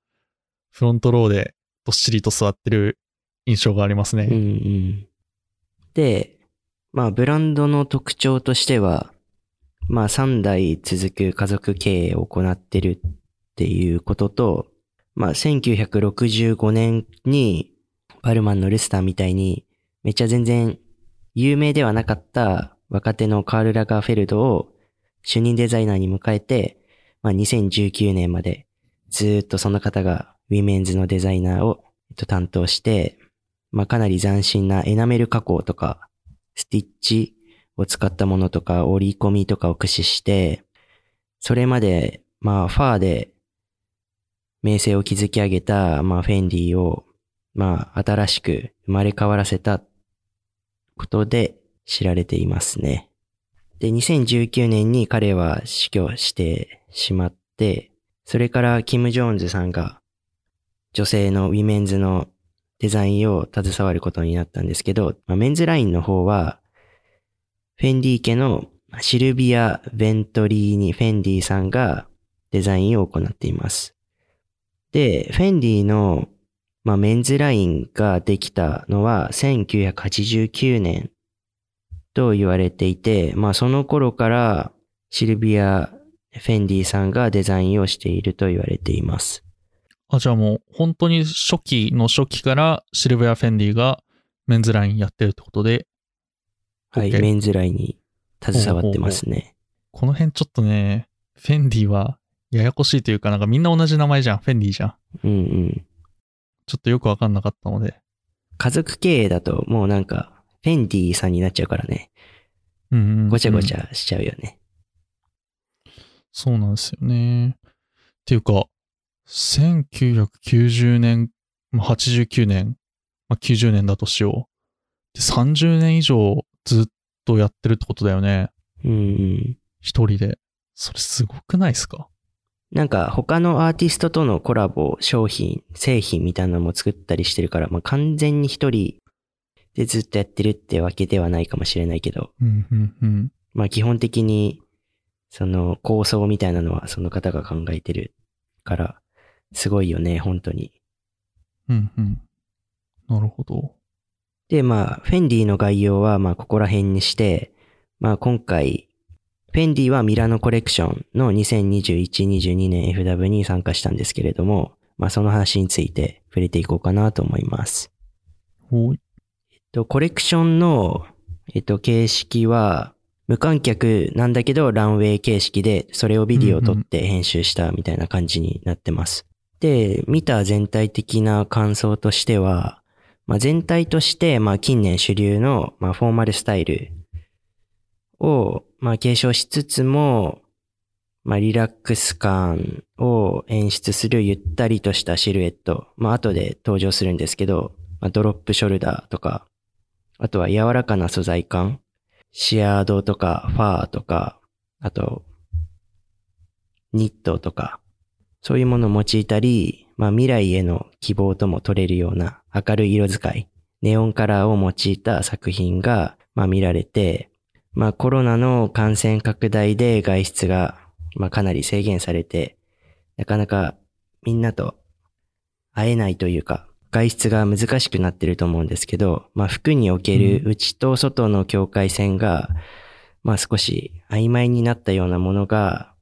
フロントローでどっしりと座ってる印象がありますね。うんうん。で、まあブランドの特徴としては、まあ3代続く家族経営を行ってるっていうことと、まあ1965年にバルマンのルスタンみたいにめっちゃ全然有名ではなかった若手のカール・ラガーフェルドを主任デザイナーに迎えて、まあ2019年までずっとその方がウィメンズのデザイナーを、えっと、担当して、まあかなり斬新なエナメル加工とか、スティッチを使ったものとか、折り込みとかを駆使して、それまで、まあファーで名声を築き上げた、まあフェンディを、まあ新しく生まれ変わらせたことで知られていますね。で、2019年に彼は死去してしまって、それからキム・ジョーンズさんが女性のウィメンズのデザインを携わることになったんですけど、まあ、メンズラインの方は、フェンディ家のシルビア・ベントリーニ・フェンディさんがデザインを行っています。で、フェンディの、まあ、メンズラインができたのは1989年と言われていて、まあその頃からシルビア・フェンディさんがデザインをしていると言われています。あ、じゃあもう本当に初期の初期からシルベア・フェンディがメンズラインやってるってことで、はい、メンズラインに携わってますね。この辺ちょっとね、フェンディはややこしいというかなんかみんな同じ名前じゃん。フェンディじゃん。うんうん。ちょっとよくわかんなかったので。家族経営だともうなんか、フェンディさんになっちゃうからね。うんうんうんごちゃごちゃしちゃうよね。そうなんですよね。っていうか、1990年、まあ89年、まあ、90年だとしよう。で、30年以上ずっとやってるってことだよね。うんうん。一人で。それすごくないですか？なんか他のアーティストとのコラボ、商品、製品みたいなのも作ったりしてるから、まあ、完全に一人でずっとやってるってわけではないかもしれないけど、うん、うん、うん。まあ基本的に、その構想みたいなのはその方が考えてるから、すごいよね、本当に。うん、うん。なるほど。で、まあ、フェンディの概要は、まあ、ここら辺にして、まあ、今回、フェンディはミラノコレクションの2021-22年 FW に参加したんですけれども、まあ、その話について触れていこうかなと思います。ほい。えっと、コレクションの、えっと、形式は、無観客なんだけど、ランウェイ形式で、それをビデオを撮って編集したみたいな感じになってます。で、見た全体的な感想としては、まあ、全体として、まあ、近年主流の、まあ、フォーマルスタイルを、まあ、継承しつつも、まあ、リラックス感を演出するゆったりとしたシルエット。まあ、後で登場するんですけど、まあ、ドロップショルダーとか、あとは柔らかな素材感、シアードとかファーとか、あと、ニットとか、そういうものを用いたり、まあ未来への希望とも取れるような明るい色使い、ネオンカラーを用いた作品が、まあ見られて、まあコロナの感染拡大で外出が、まあかなり制限されて、なかなかみんなと会えないというか、外出が難しくなってると思うんですけど、まあ服における内と外の境界線が、まあ少し曖昧になったようなものが、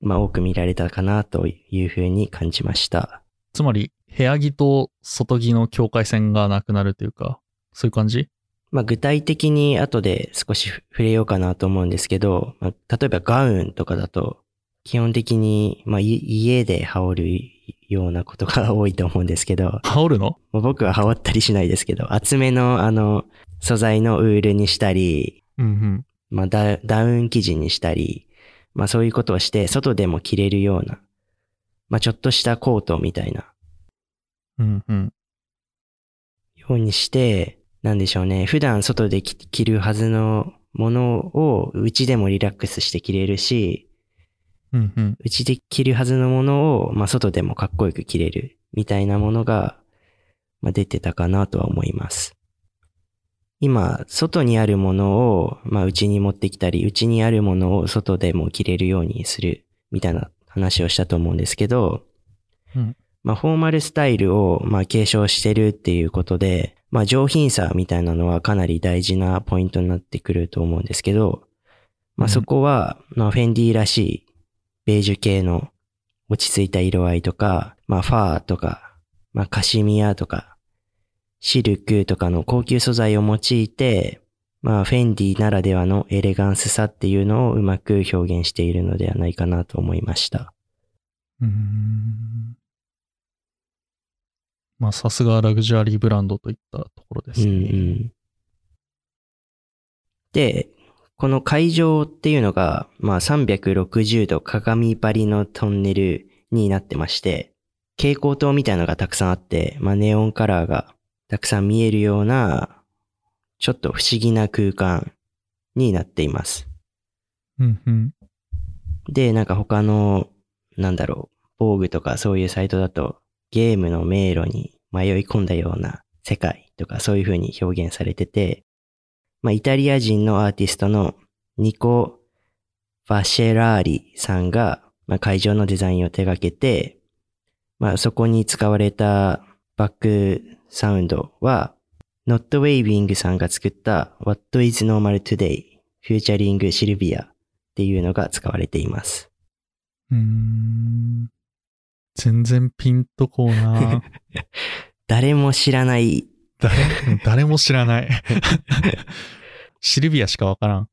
まあ多く見られたかなというふうに感じました。つまり、部屋着と外着の境界線がなくなるというか、そういう感じ？まあ具体的に後で少し触れようかなと思うんですけど、まあ、例えばガウンとかだと、基本的に、まあい家で羽織るようなことが多いと思うんですけど、羽織るの？僕は羽織ったりしないですけど、厚めのあの、素材のウールにしたり、うんうん。まあダダウン生地にしたり、まあそういうことをして、外でも着れるような、まあちょっとしたコートみたいな、うんうん。ようにして、なんでしょうね。普段外で着着るはずのものを、うちでもリラックスして着れるし、うんうん。うちで着るはずのものを、まあ外でもかっこよく着れる、みたいなものが、まあ出てたかなとは思います。今、外にあるものを、まあうちに持ってきたり、うちにあるものを外でも着れるようにする、みたいな話をしたと思うんですけど、うんまあフォーマルスタイルを、まあ継承してるっていうことで、まあ上品さみたいなのはかなり大事なポイントになってくると思うんですけど、まあそこは、まあフェンディらしいベージュ系の落ち着いた色合いとか、まあファーとか、まあカシミヤとか、シルクとかの高級素材を用いて、まあフェンディならではのエレガンスさっていうのをうまく表現しているのではないかなと思いました。うーん。まあ、さすがラグジュアリーブランドといったところですうんうね。ん。で、この会場っていうのが、まあ360度鏡張りのトンネルになってまして、蛍光灯みたいなのがたくさんあって、まあネオンカラーがたくさん見えるような、ちょっと不思議な空間になっています。うんうん。で、なんか他の、なんだろう、防具とかそういうサイトだと、ゲームの迷路に迷い込んだような世界とかそういう風に表現されてて、まあ、イタリア人のアーティストのニコ・ファシェラーリさんが、まあ、会場のデザインを手掛けて、まあ、そこに使われたバックサウンドは、Not Waving さんが作った What is Normal Today? Featuring シルビアっていうのが使われています。うん。全然ピンとこうな 誰も知らない、誰、誰も知らない。シルビアしかわからん。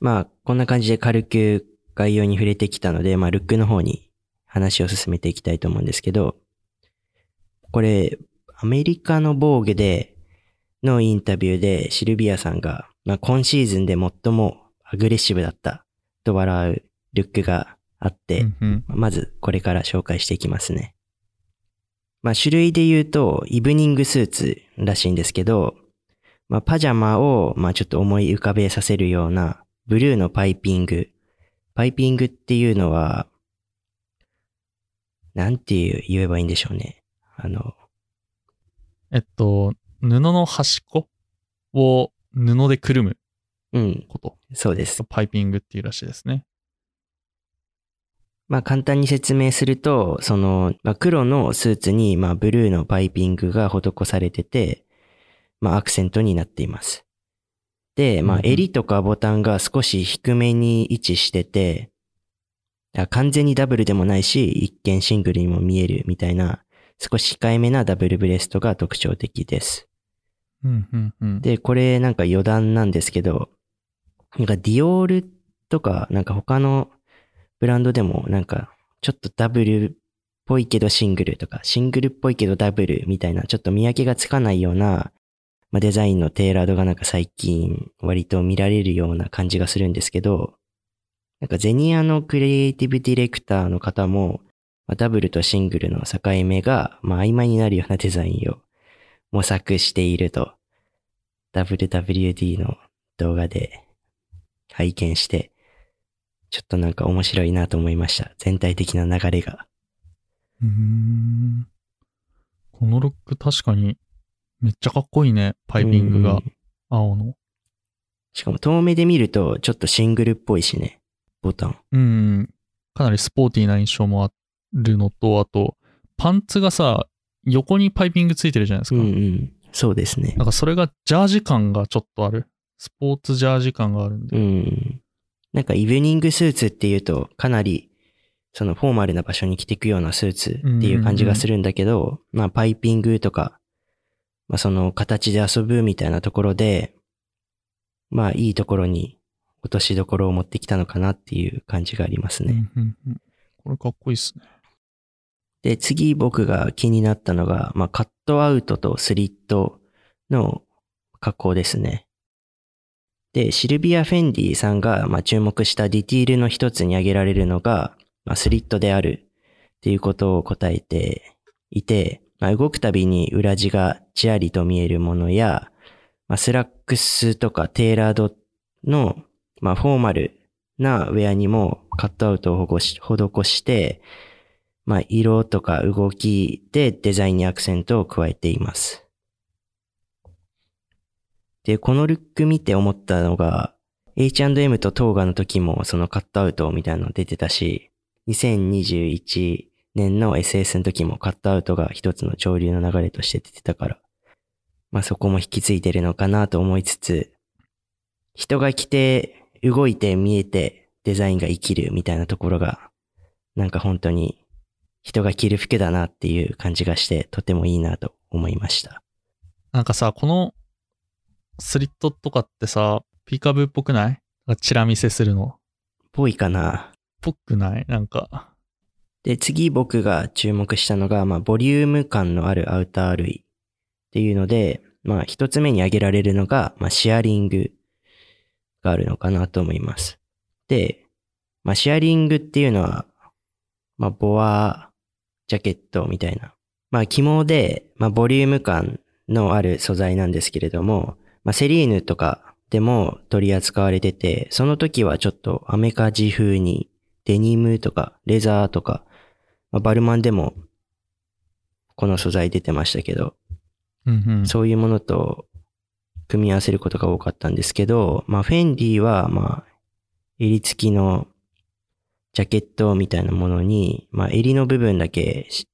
まあ、こんな感じで軽く概要に触れてきたので、まあ、ルックの方に話を進めていきたいと思うんですけど、これ、アメリカの防具でのインタビューでシルビアさんが、まあ、今シーズンで最もアグレッシブだったと笑うルックがあって、うんうん。まずこれから紹介していきますね。まあ種類で言うと、イブニングスーツらしいんですけど、まあパジャマを、まあちょっと思い浮かべさせるような、ブルーのパイピング。パイピングっていうのは、なんて言えばいいんでしょうね。あの、えっと、布の端っこを布でくるむうん、こと。そうです。パイピングっていうらしいですね。まあ簡単に説明すると、その、まあ、黒のスーツに、まあブルーのパイピングが施されてて、まあアクセントになっています。で、まあ襟とかボタンが少し低めに位置してて、あ完全にダブルでもないし、一見シングルにも見えるみたいな、少し控えめなダブルブレストが特徴的です。うんうんうん。で、これなんか余談なんですけど、なんかディオールとか、なんか他のブランドでもなんかちょっとダブルっぽいけどシングルとか、シングルっぽいけどダブルみたいな、ちょっと見分けがつかないような、まあ、デザインのテーラードがなんか最近割と見られるような感じがするんですけど、なんかゼニアのクリエイティブディレクターの方も、まあ、ダブルとシングルの境目が、まあ、曖昧になるようなデザインを模索していると WWD の動画で拝見して、ちょっとなんか面白いなと思いました。全体的な流れが。うーん。このロック確かにめっちゃかっこいいね。パイピングがうん青の。しかも遠目で見るとちょっとシングルっぽいしね。ボタン。うん。かなりスポーティーな印象もあるのと、あと、パンツがさ、横にパイピングついてるじゃないですうか。んうん。そうですねなん。かそれがジャージ感がちょっとある。スポーツジャージ感があるんで、うん。なんかイブニングスーツっていうとかなりそのフォーマルな場所に着ていくようなスーツっていう感じがするんだけど、まあパイピングとか、まあその形で遊ぶみたいなところで、まあいいところに落としどころを持ってきたのかなっていう感じがありますね。うんうんうんこれかっこいいっすね。で、次僕が気になったのが、まあカットアウトとスリットの加工ですね。で、シルビア・フェンディさんが、まあ、注目したディティールの一つに挙げられるのが、まあ、スリットであるっていうことを答えていて、まあ、動くたびに裏地がちらりと見えるものや、まあ、スラックスとかテーラードの、まあ、フォーマルなウェアにもカットアウトを施して、まあ、色とか動きでデザインにアクセントを加えています。で、このルック見て思ったのが、H&M とトーガの時もそのカットアウトみたいなの出てたし、2021年の SS の時もカットアウトが一つの潮流の流れとして出てたから、まあそこも引き継いでるのかなと思いつつ、人が来て、動いて見えてデザインが生きるみたいなところが、なんか本当に人が着る服だなっていう感じがして、とてもいいなと思いました。なんかさ、このスリットとかってさ、ピーカブーっぽくない？チラ見せするの。ぽいかなぽくない？なんか。で、次僕が注目したのが、まあ、ボリューム感のあるアウター類っていうので、まあ、一つ目に挙げられるのが、まあ、シェアリングがあるのかなと思います。で、まあ、シェアリングっていうのは、まあ、ボアジャケットみたいな。まあ、肝で、まあ、ボリューム感のある素材なんですけれども、まあ、セリーヌとかでも取り扱われてて、その時はちょっとアメカジ風にデニムとかレザーとか、まあ、バルマンでもこの素材出てましたけど、うんうん。そういうものと組み合わせることが多かったんですけど、まあフェンディはまあ襟付きのジャケットみたいなものに、まあ襟の部分だけシ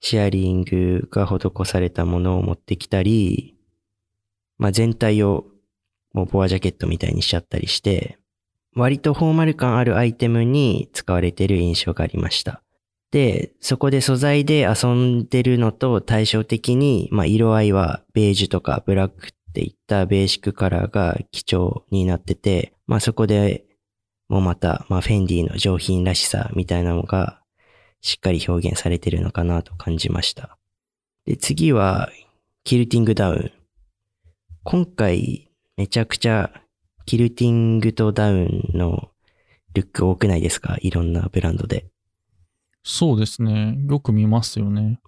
シェアリングが施されたものを持ってきたり、まあ全体をもうボアジャケットみたいにしちゃったりして、割とフォーマル感あるアイテムに使われている印象がありました。で、そこで素材で遊んでるのと対照的に、まあ色合いはベージュとかブラックっていったベーシックカラーが基調になってて、まあそこでもうまた、まあフェンディの上品らしさみたいなのがしっかり表現されてるのかなと感じました。で、次はキルティングダウン。今回めちゃくちゃキルティングとダウンのルック多くないですか？いろんなブランドで。そうですね。よく見ますよね。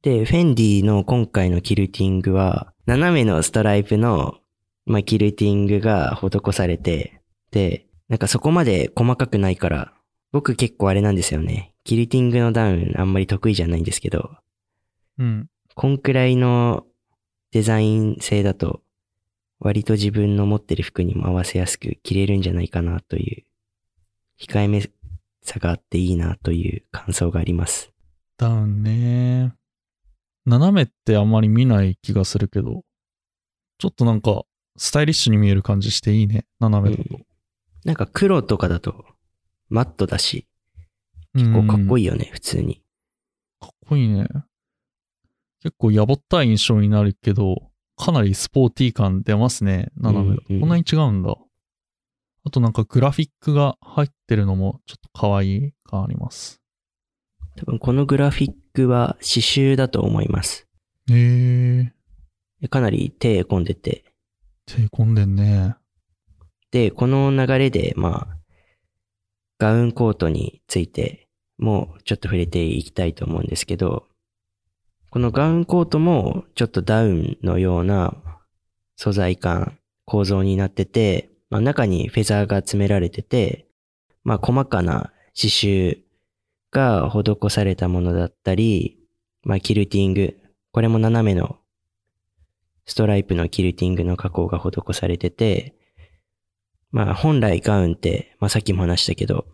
で、フェンディの今回のキルティングは、斜めのストライプの、まあ、キルティングが施されて、で、なんかそこまで細かくないから、僕結構あれなんですよね。キルティングのダウンあんまり得意じゃないんですけど、うん。こんくらいのデザイン性だと、割と自分の持ってる服にも合わせやすく着れるんじゃないかなという、控えめさがあっていいなという感想があります。ダウンね。斜めってあんまり見ない気がするけど、ちょっとなんか、スタイリッシュに見える感じしていいね。斜めだと。なんか黒とかだと、マットだし、結構かっこいいよね、普通に。かっこいいね。結構やぼったい印象になるけど、かなりスポーティー感出ますね。斜めだと。うんうんこんなに違うんだ。あとなんかグラフィックが入ってるのもちょっと可愛い感あります。多分このグラフィックは刺繍だと思います。へえでかなり手込んでて。手込んでんね。で、この流れで、まあ、ガウンコートについてもちょっと触れていきたいと思うんですけど、このガウンコートもちょっとダウンのような素材感、構造になってて、まあ、中にフェザーが詰められてて、まあ、細かな刺繍が施されたものだったり、まあ、キルティング、これも斜めのストライプのキルティングの加工が施されてて、まあ本来ガウンって、まあさっきも話したけど、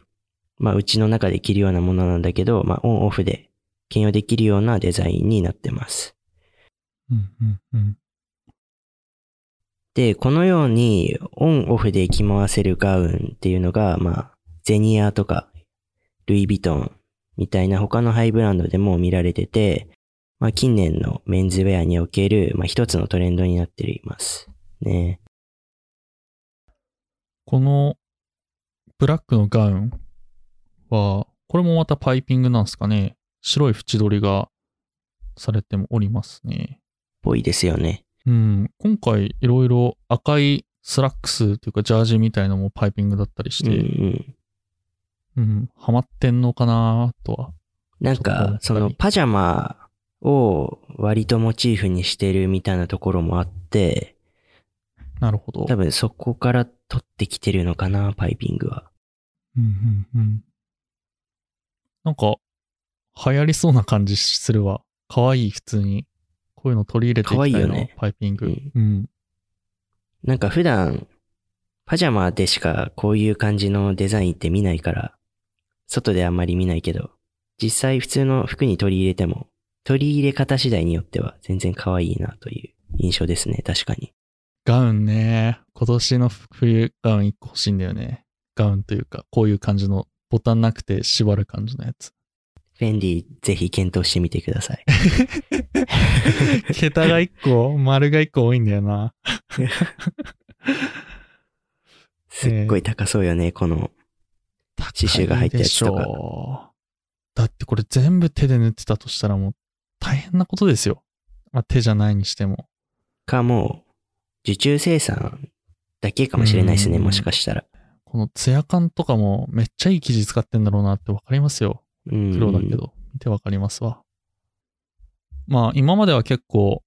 まあうちの中で着るようなものなんだけど、まあオンオフで兼用できるようなデザインになってます。うんうんうん。で、このようにオンオフで着回せるガウンっていうのが、まあ、ゼニアとか、ルイ・ヴィトンみたいな他のハイブランドでも見られてて、まあ近年のメンズウェアにおける、まあ一つのトレンドになっています。ね。このブラックのガウンは、これもまたパイピングなんですかね。白い縁取りがされておりますね。ぽいですよね。うん。今回いろいろ赤いスラックスというかジャージみたいのもパイピングだったりしうんうて、ん。うん、ハマってんのかなとは。なんかそのパジャマを割とモチーフにしてるみたいなところもあって、なるほど。多分そこから取ってきてるのかな、パイピングは。うんうんうん。なんか、流行りそうな感じするわ。かわいい、普通に。こういうの取り入れていきたいな、可愛いよねパイピング。うんうん。なんか普段、パジャマでしかこういう感じのデザインって見ないから、外であんまり見ないけど、実際普通の服に取り入れても、取り入れ方次第によっては全然可愛いなという印象ですね、確かに。ガウンね。今年の冬ガウン1個欲しいんだよね。ガウンというか、こういう感じのボタンなくて縛る感じのやつ。フェンディぜひ検討してみてください。桁が1個、丸が1個多いんだよな。すっごい高そうよね、この。刺繍が入ったやつとかだってこれ全部手で縫ってたとしたらもう大変なことですよ。まあ、手じゃないにしても。かもう、受注生産だけかもしれないですね、うんもしかしたら。このツヤ感とかもめっちゃいい生地使ってんだろうなってわかりますよ。うん。黒だけど。見てわかりますわ。まあ今までは結構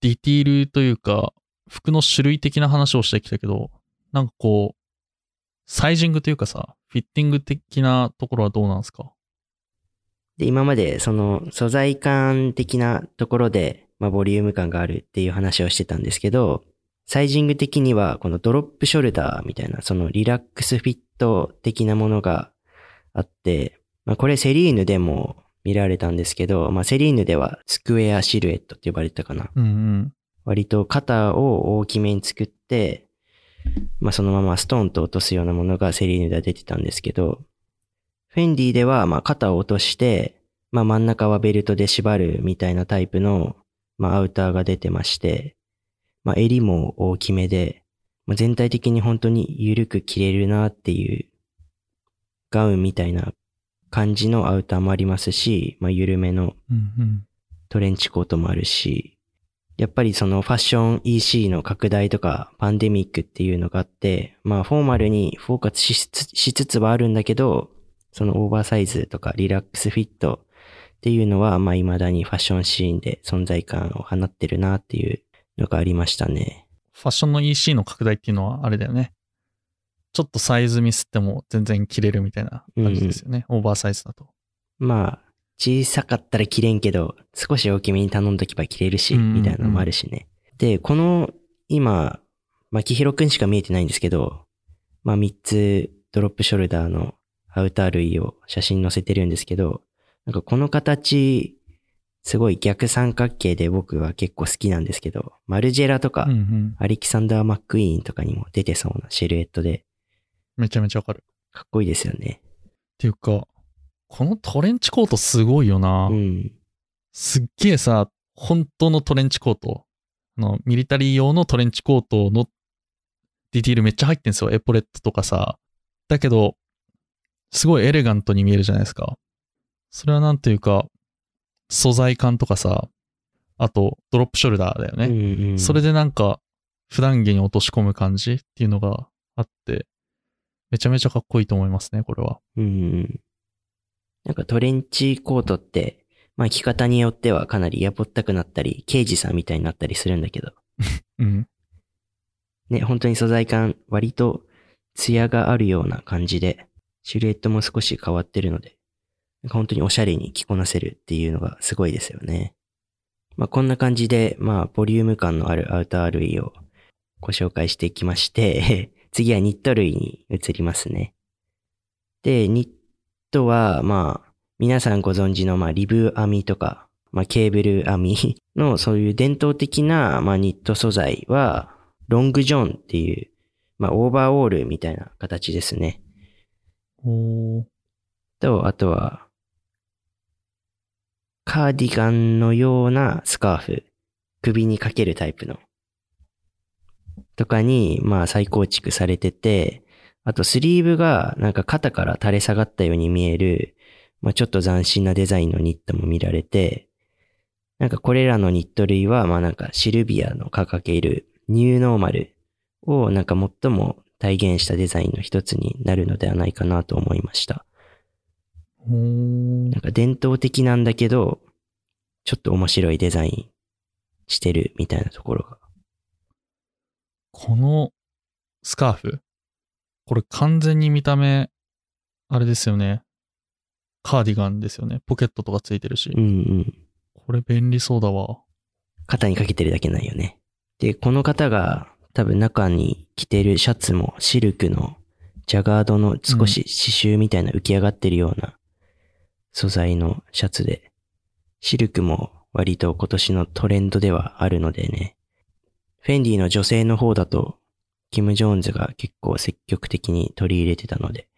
ディティールというか服の種類的な話をしてきたけど、なんかこう、サイジングというかさ、フィッティング的なところはどうなんですか？で、今までその素材感的なところで、まあボリューム感があるっていう話をしてたんですけど、サイジング的にはこのドロップショルダーみたいな、そのリラックスフィット的なものがあって、まあこれセリーヌでも見られたんですけど、まあセリーヌではスクエアシルエットって呼ばれてたかな。うんうん。割と肩を大きめに作って、まあそのままストーンと落とすようなものがセリーヌでは出てたんですけど、フェンディではまあ肩を落として、まあ真ん中はベルトで縛るみたいなタイプの、まあアウターが出てまして、まあ襟も大きめで、まあ、全体的に本当に緩く着れるなっていうガウンみたいな感じのアウターもありますし、まあ緩めの。トレンチコートもあるし、やっぱりそのファッション EC の拡大とかパンデミックっていうのがあって、まあフォーマルにフォーカスしつしつつはあるんだけど、そのオーバーサイズとかリラックスフィットっていうのは、まあ未だにファッションシーンで存在感を放ってるなっていうのがありましたね。ファッションの EC の拡大っていうのはあれだよね。ちょっとサイズミスっても全然着れるみたいな感じですよね。オーバーサイズだと。まあ、小さかったら着れんけど、少し大きめに頼んどけば着れるし、うんうんうんみたいなのもあるしね。で、この、今、まあ、きひろくんしか見えてないんですけど、まあ、3つドロップショルダーのアウター類を写真載せてるんですけど、なんかこの形、すごい逆三角形で僕は結構好きなんですけど、マルジェラとか、うんうん。アレキサンダー・マックイーンとかにも出てそうなシルエットで、めちゃめちゃわかる。かっこいいですよね。っていうか、このトレンチコートすごいよな。うん。すっげえさ、本当のトレンチコート。あの、ミリタリー用のトレンチコートのディティールめっちゃ入ってんすよ。エポレットとかさ。だけど、すごいエレガントに見えるじゃないですか。それはなんていうか、素材感とかさ、あと、ドロップショルダーだよね。うんうん、それでなんか、普段着に落とし込む感じっていうのがあって、めちゃめちゃかっこいいと思いますね、これは。うんうん。なんかトレンチコートって、まあ着方によってはかなりやぼったくなったり、刑事さんみたいになったりするんだけど、うん。ね、本当に素材感割と艶があるような感じで、シルエットも少し変わってるので、なんか本当におしゃれに着こなせるっていうのがすごいですよね。まあこんな感じで、まあボリューム感のあるアウター類をご紹介していきまして、次はニット類に移りますね。で、ニットは、まあ、皆さんご存知の、まあ、リブ編みとか、まあ、ケーブル編み の、そういう伝統的な、まあ、ニット素材は、ロングジョンっていう、まあオーバーオールみたいな形ですね。おーと、あとは、カーディガンのようなスカーフ、首にかけるタイプの、とかに、まあ再構築されてて、あとスリーブがなんか肩から垂れ下がったように見える、まあちょっと斬新なデザインのニットも見られて、なんかこれらのニット類は、まあなんかシルビアの掲げるニューノーマルをなんか最も体現したデザインの一つになるのではないかなと思いました。なんか伝統的なんだけど、ちょっと面白いデザインしてるみたいなところが。このスカーフこれ完全に見た目、あれですよね。カーディガンですよね。ポケットとかついてるし。うんうん。これ便利そうだわ。肩にかけてるだけないよね。で、この方が多分中に着てるシャツもシルクのジャガードの少し刺繍みたいな浮き上がってるような素材のシャツで、シルクも割と今年のトレンドではあるのでね。フェンディの女性の方だと、キム・ジョーンズが結構積極的に取り入れてたので、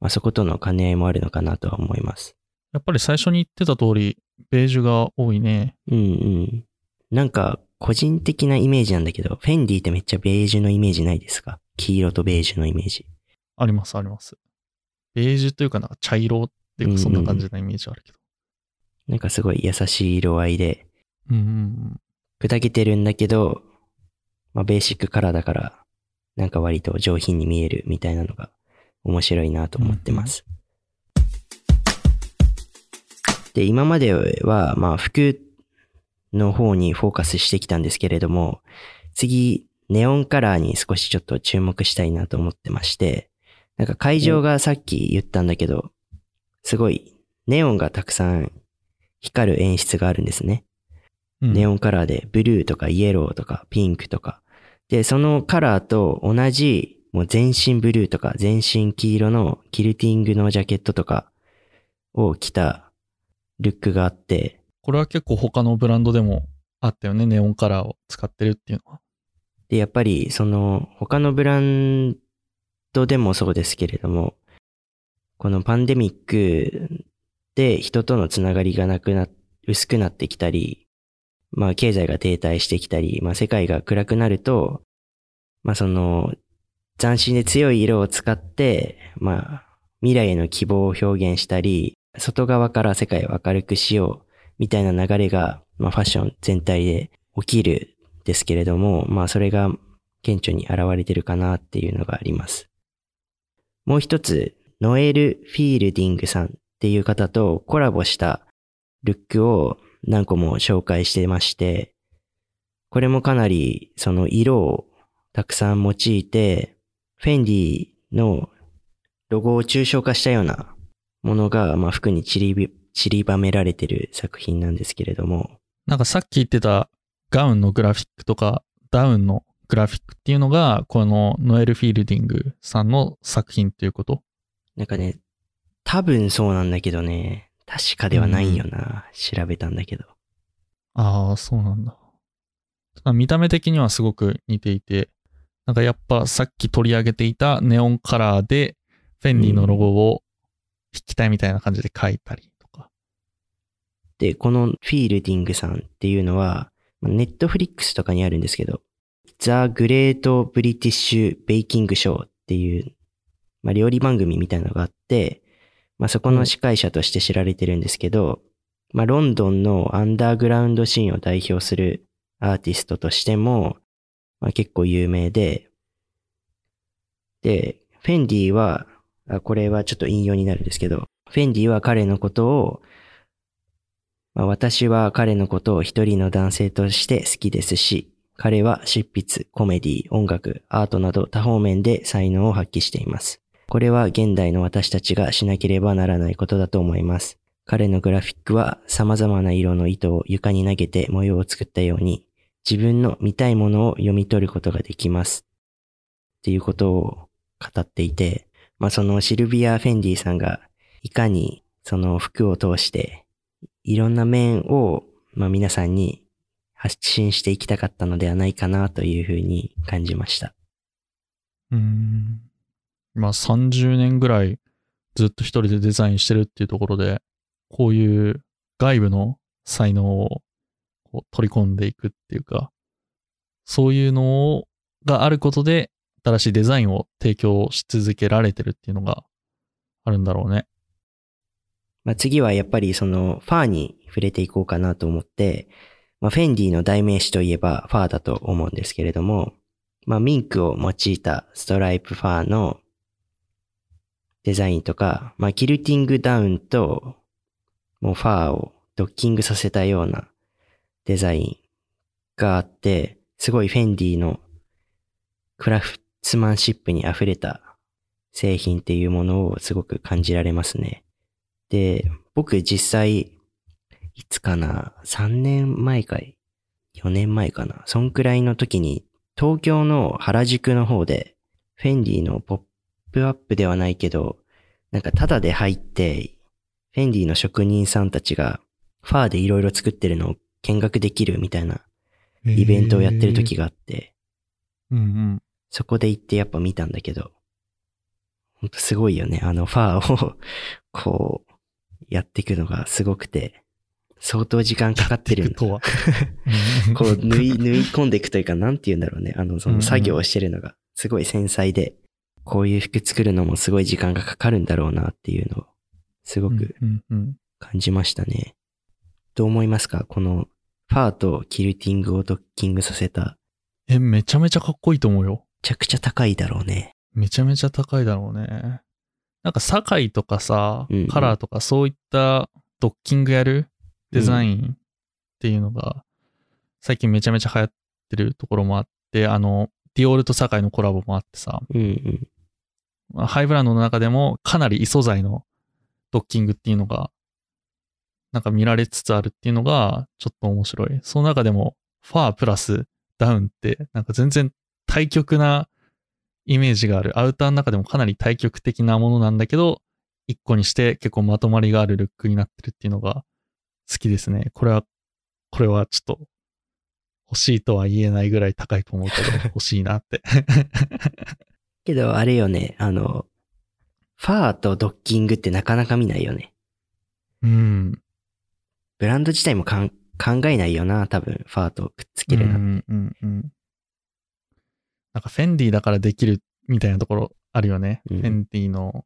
まあ、そことの兼ね合いもあるのかなとは思います。やっぱり最初に言ってた通り、ベージュが多いね。うんうん。なんか、個人的なイメージなんだけど、フェンディってめっちゃベージュのイメージないですか？黄色とベージュのイメージ。あります、あります。ベージュというかなんか茶色っていうかそんな感じなイメージあるけど。なんかすごい優しい色合いで、うんうんうん。砕けてるんだけど、まあベーシックカラーだから、なんか割と上品に見えるみたいなのが面白いなと思ってます。で、今までは、まあ服の方にフォーカスしてきたんですけれども、次、ネオンカラーに少しちょっと注目したいなと思ってまして、なんか会場がさっき言ったんだけど、すごいネオンがたくさん光る演出があるんですね。うんネオンカラーで、ブルーとかイエローとかピンクとか。で、そのカラーと同じ、もう全身ブルーとか全身黄色のキルティングのジャケットとかを着たルックがあって、これは結構他のブランドでもあったよね。ネオンカラーを使ってるっていうのは。で、やっぱりその他のブランドでもそうですけれども、このパンデミックで人とのつながりがなくな、薄くなってきたり、まあ経済が停滞してきたり、まあ世界が暗くなると、まあその斬新で強い色を使って、まあ未来への希望を表現したり、外側から世界を明るくしようみたいな流れが、まあファッション全体で起きるですけれども、まあそれが顕著に現れてるかなっていうのがあります。もう一つ、ノエル・フィールディングさんっていう方とコラボしたルックを何個も紹介してまして、これもかなりその色をたくさん用いて、フェンディのロゴを抽象化したようなものが、まあ、服に散りび散りばめられてる作品なんですけれども、なんかさっき言ってたガウンのグラフィックとかダウンのグラフィックっていうのが、このノエル・フィールディングさんの作品っていうこと？なんかね、多分そうなんだけどね、確かではないよな、調べたんだけど。ああ、そうなんだ。見た目的にはすごく似ていて、なんかやっぱさっき取り上げていたネオンカラーでフェンディのロゴを筆記体みたいな感じで書いたりとか。で、このフィールディングさんっていうのは、ネットフリックスとかにあるんですけど、ザ・グレート・ブリティッシュ・ベイキング・ショーっていう、まあ、料理番組みたいなのがあって、まあ、そこの司会者として知られてるんですけど、まあ、ロンドンのアンダーグラウンドシーンを代表するアーティストとしても、まあ、結構有名で、で、フェンディは、あこれはちょっと引用になるんですけど、フェンディは彼のことを、まあ、私は彼のことを一人の男性として好きですし、彼は執筆、コメディ、音楽、アートなど多方面で才能を発揮しています。これは現代の私たちがしなければならないことだと思います。彼のグラフィックは様々な色の糸を床に投げて模様を作ったように、自分の見たいものを読み取ることができます。っていうことを語っていて、まあそのシルビア・フェンディさんがいかにその服を通していろんな面を、まあ、皆さんに発信していきたかったのではないかなというふうに感じました。うん。まあ30年ぐらいずっと一人でデザインしてるっていうところで、こういう外部の才能をこう取り込んでいくっていうか、そういうのがあることで新しいデザインを提供し続けられてるっていうのがあるんだろうね。まあ、次はやっぱりそのファーに触れていこうかなと思って、まあ、フェンディの代名詞といえばファーだと思うんですけれども、まあ、ミンクを用いたストライプファーのデザインとか、まあ、キルティングダウンともうファーをドッキングさせたようなデザインがあって、すごいフェンディのクラフツマンシップに溢れた製品っていうものをすごく感じられますね。で、僕実際、いつかな ?3 年前かい ?4 年前かなそんくらいの時に、東京の原宿の方で、フェンディのポップアップではないけど、なんかタダで入って、フェンディの職人さんたちが、ファーでいろいろ作ってるのを見学できるみたいなイベントをやってる時があって、うんうん。そこで行ってやっぱ見たんだけど、ほんとすごいよね。あのファーを、こう、やっていくのがすごくて、相当時間かかってるんだ。とは。こう、縫い、縫い込んでいくというか、なんて言うんだろうね。あの、その作業をしてるのが、すごい繊細で、こういう服作るのもすごい時間がかかるんだろうなっていうのを、すごくうんうん感じましたね。どう思いますか？この、ファーとキルティングをドッキングさせた、え、めちゃめちゃかっこいいと思うよ。めちゃくちゃ高いだろうね。めちゃめちゃ高いだろうね。なんか、堺とかさうんうん、カラーとかそういったドッキングやるデザインっていうのが、最近めちゃめちゃ流行ってるところもあって、あの、ディオールと堺のコラボもあってさ、うんうん。ハイブランドの中でもかなり異素材のドッキングっていうのが、なんか見られつつあるっていうのがちょっと面白い。その中でも、ファープラスダウンって、なんか全然対極なイメージがある。アウターの中でもかなり対極的なものなんだけど、一個にして結構まとまりがあるルックになってるっていうのが好きですね。これは、これはちょっと欲しいとは言えないぐらい高いと思うけど、欲しいなって。けど、あれよね、あの、ファーとドッキングってなかなか見ないよね。うん。ブランド自体もかん考えないよな、多分、ファーとくっつけるな。うんうんうん。なんかフェンディだからできるみたいなところあるよね。うんフェンディの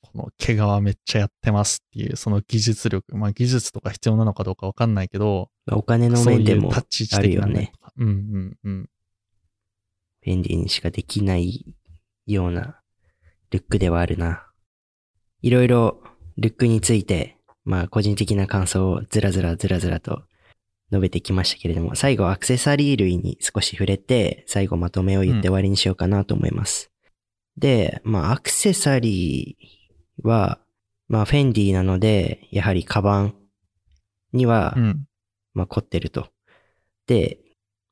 この毛皮めっちゃやってますっていう、その技術力。まあ技術とか必要なのかどうかわかんないけど、お金の面でもいうタッチあるよね的なね。。うんうんうん。フェンディにしかできないようなルックではあるな。いろいろルックについて、まあ個人的な感想をずらずらずらずらと述べてきましたけれども、最後アクセサリー類に少し触れて、最後まとめを言って終わりにしようかなと思います。で、まあアクセサリーは、まあフェンディなので、やはりカバンには、うん。まあ、凝ってると。で、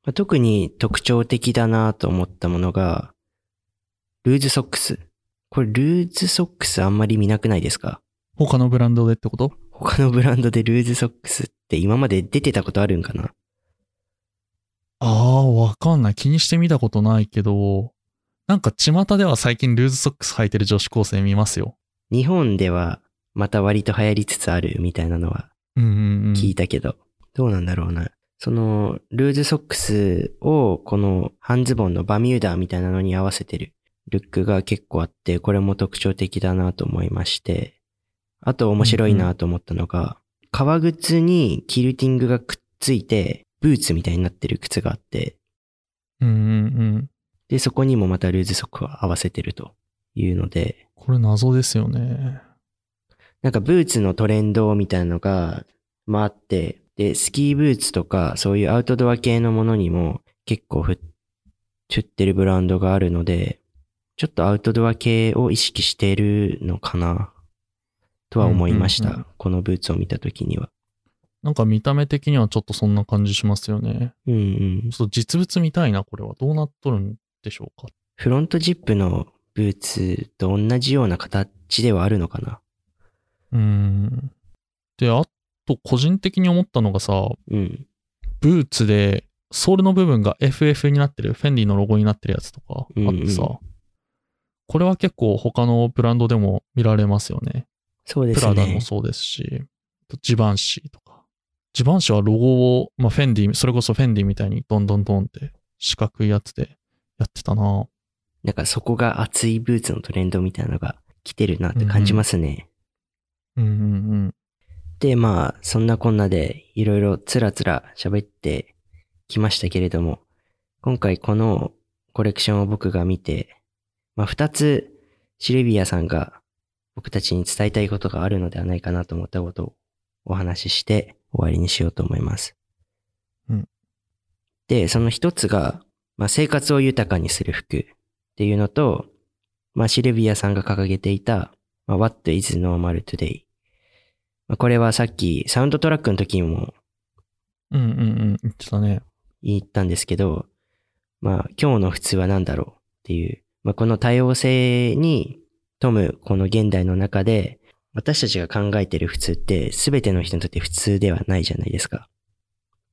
まあ特に特徴的だなと思ったものが、ルーズソックス。これルーズソックスあんまり見なくないですか？他のブランドでってこと？他のブランドでルーズソックスって今まで出てたことあるんかな？ああ、わかんない。気にしてみたことないけど、なんか巷では最近ルーズソックス履いてる女子高生見ますよ。日本ではまた割と流行りつつあるみたいなのは。聞いたけど、どうなんだろうな。その、ルーズソックスをこの半ズボンのバミューダーみたいなのに合わせてるルックが結構あって、これも特徴的だなと思いまして、あと面白いなと思ったのが、革靴にキルティングがくっついて、ブーツみたいになってる靴があって、うんうんうん。で、そこにもまたルーズソックを合わせてるというので、これ謎ですよね。なんかブーツのトレンドみたいなのが、まああって、で、スキーブーツとか、そういうアウトドア系のものにも結構ふ、振ってるブランドがあるので、ちょっとアウトドア系を意識してるのかな、とは思いました。うんうんうんこのブーツを見たときには。なんか見た目的にはちょっとそんな感じしますよね。うんうん。ちょっと実物見たいな、これは。どうなっとるんでしょうか。フロントジップのブーツと同じような形ではあるのかなうーん。で、あと、個人的に思ったのがさ、うん。ブーツでソールの部分が FF になってる、フェンディのロゴになってるやつとかあってさ、うんうこれは結構他のブランドでも見られますよね。そうですプラダもね。そうですし、ジバンシーとか。ジバンシーはロゴを、まあ、フェンディ、それこそフェンディみたいにドンドンドンって四角いやつでやってたななんかそこが熱いブーツのトレンドみたいなのが来てるなって感じますね。うんうんうん。で、まあ、そんなこんなでいろいろつらつら喋ってきましたけれども、今回このコレクションを僕が見て、まあ二つシルビアさんが僕たちに伝えたいことがあるのではないかなと思ったことをお話しして終わりにしようと思います。うんで、その一つが、まあ生活を豊かにする服っていうのと、まあシルビアさんが掲げていた、まあ、What is normal today? まあこれはさっきサウンドトラックの時にもうんうんうん。言ってたね。言ったんですけど、まあ今日の普通は何だろうっていう、まあこの多様性に富むこの現代の中で、私たちが考えている普通って全ての人にとって普通ではないじゃないですか。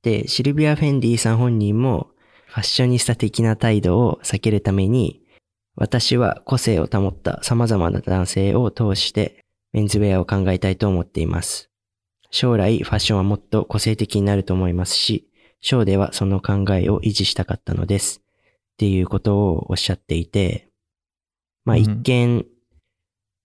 で、シルビア・フェンディさん本人もファッショニスタ的な態度を避けるために、私は個性を保った様々な男性を通してメンズウェアを考えたいと思っています。将来ファッションはもっと個性的になると思いますし、ショーではその考えを維持したかったのです。っていうことをおっしゃっていて、まあうん。一見、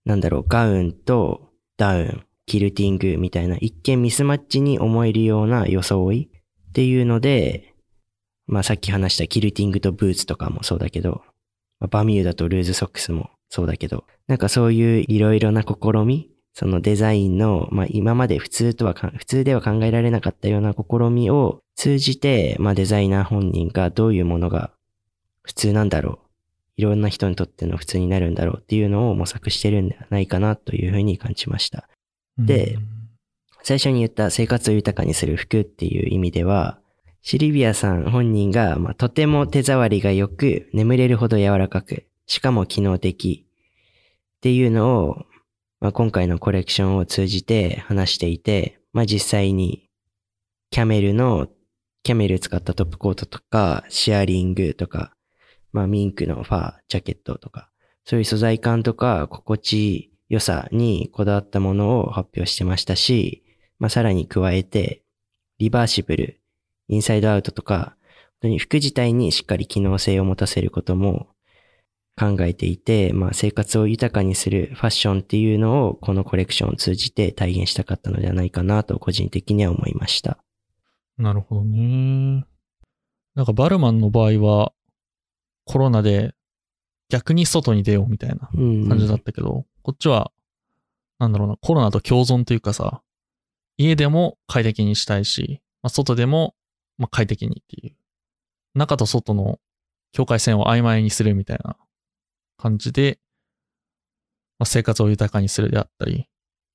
なんだろう、ガウンとダウン、キルティングみたいな一見ミスマッチに思えるような装いっていうので、まあさっき話したキルティングとブーツとかもそうだけど、まあバミューダとルーズソックスもそうだけど、なんかそういういろいろな試み、そのデザインの、まあ今まで普通とはか、普通では考えられなかったような試みを通じて、まあデザイナー本人がどういうものが普通なんだろう。いろんな人にとっての普通になるんだろうっていうのを模索してるんではないかなというふうに感じました。でうん最初に言った生活を豊かにする服っていう意味では、シリビアさん本人が、まあ、とても手触りが良く、眠れるほど柔らかく、しかも機能的っていうのを、まあ、今回のコレクションを通じて話していて、まあ、実際にキャメルの、キャメル使ったトップコートとか、シェアリングとか、まあ、ミンクのファー、ジャケットとか、そういう素材感とか心地良さにこだわったものを発表してましたし、まあ、さらに加えて、リバーシブル、インサイドアウトとか、本当に服自体にしっかり機能性を持たせることも考えていて、まあ、生活を豊かにするファッションっていうのをこのコレクションを通じて体現したかったのではないかなと個人的には思いました。なるほどね。なんかバルマンの場合は、コロナで逆に外に出ようみたいなうん感じだったけど、こっちは、なんだろうな、コロナと共存というかさ、家でも快適にしたいし、まあ、外でも、まあ、快適にっていう。中と外の境界線を曖昧にするみたいな感じで、まあ、生活を豊かにするであったり、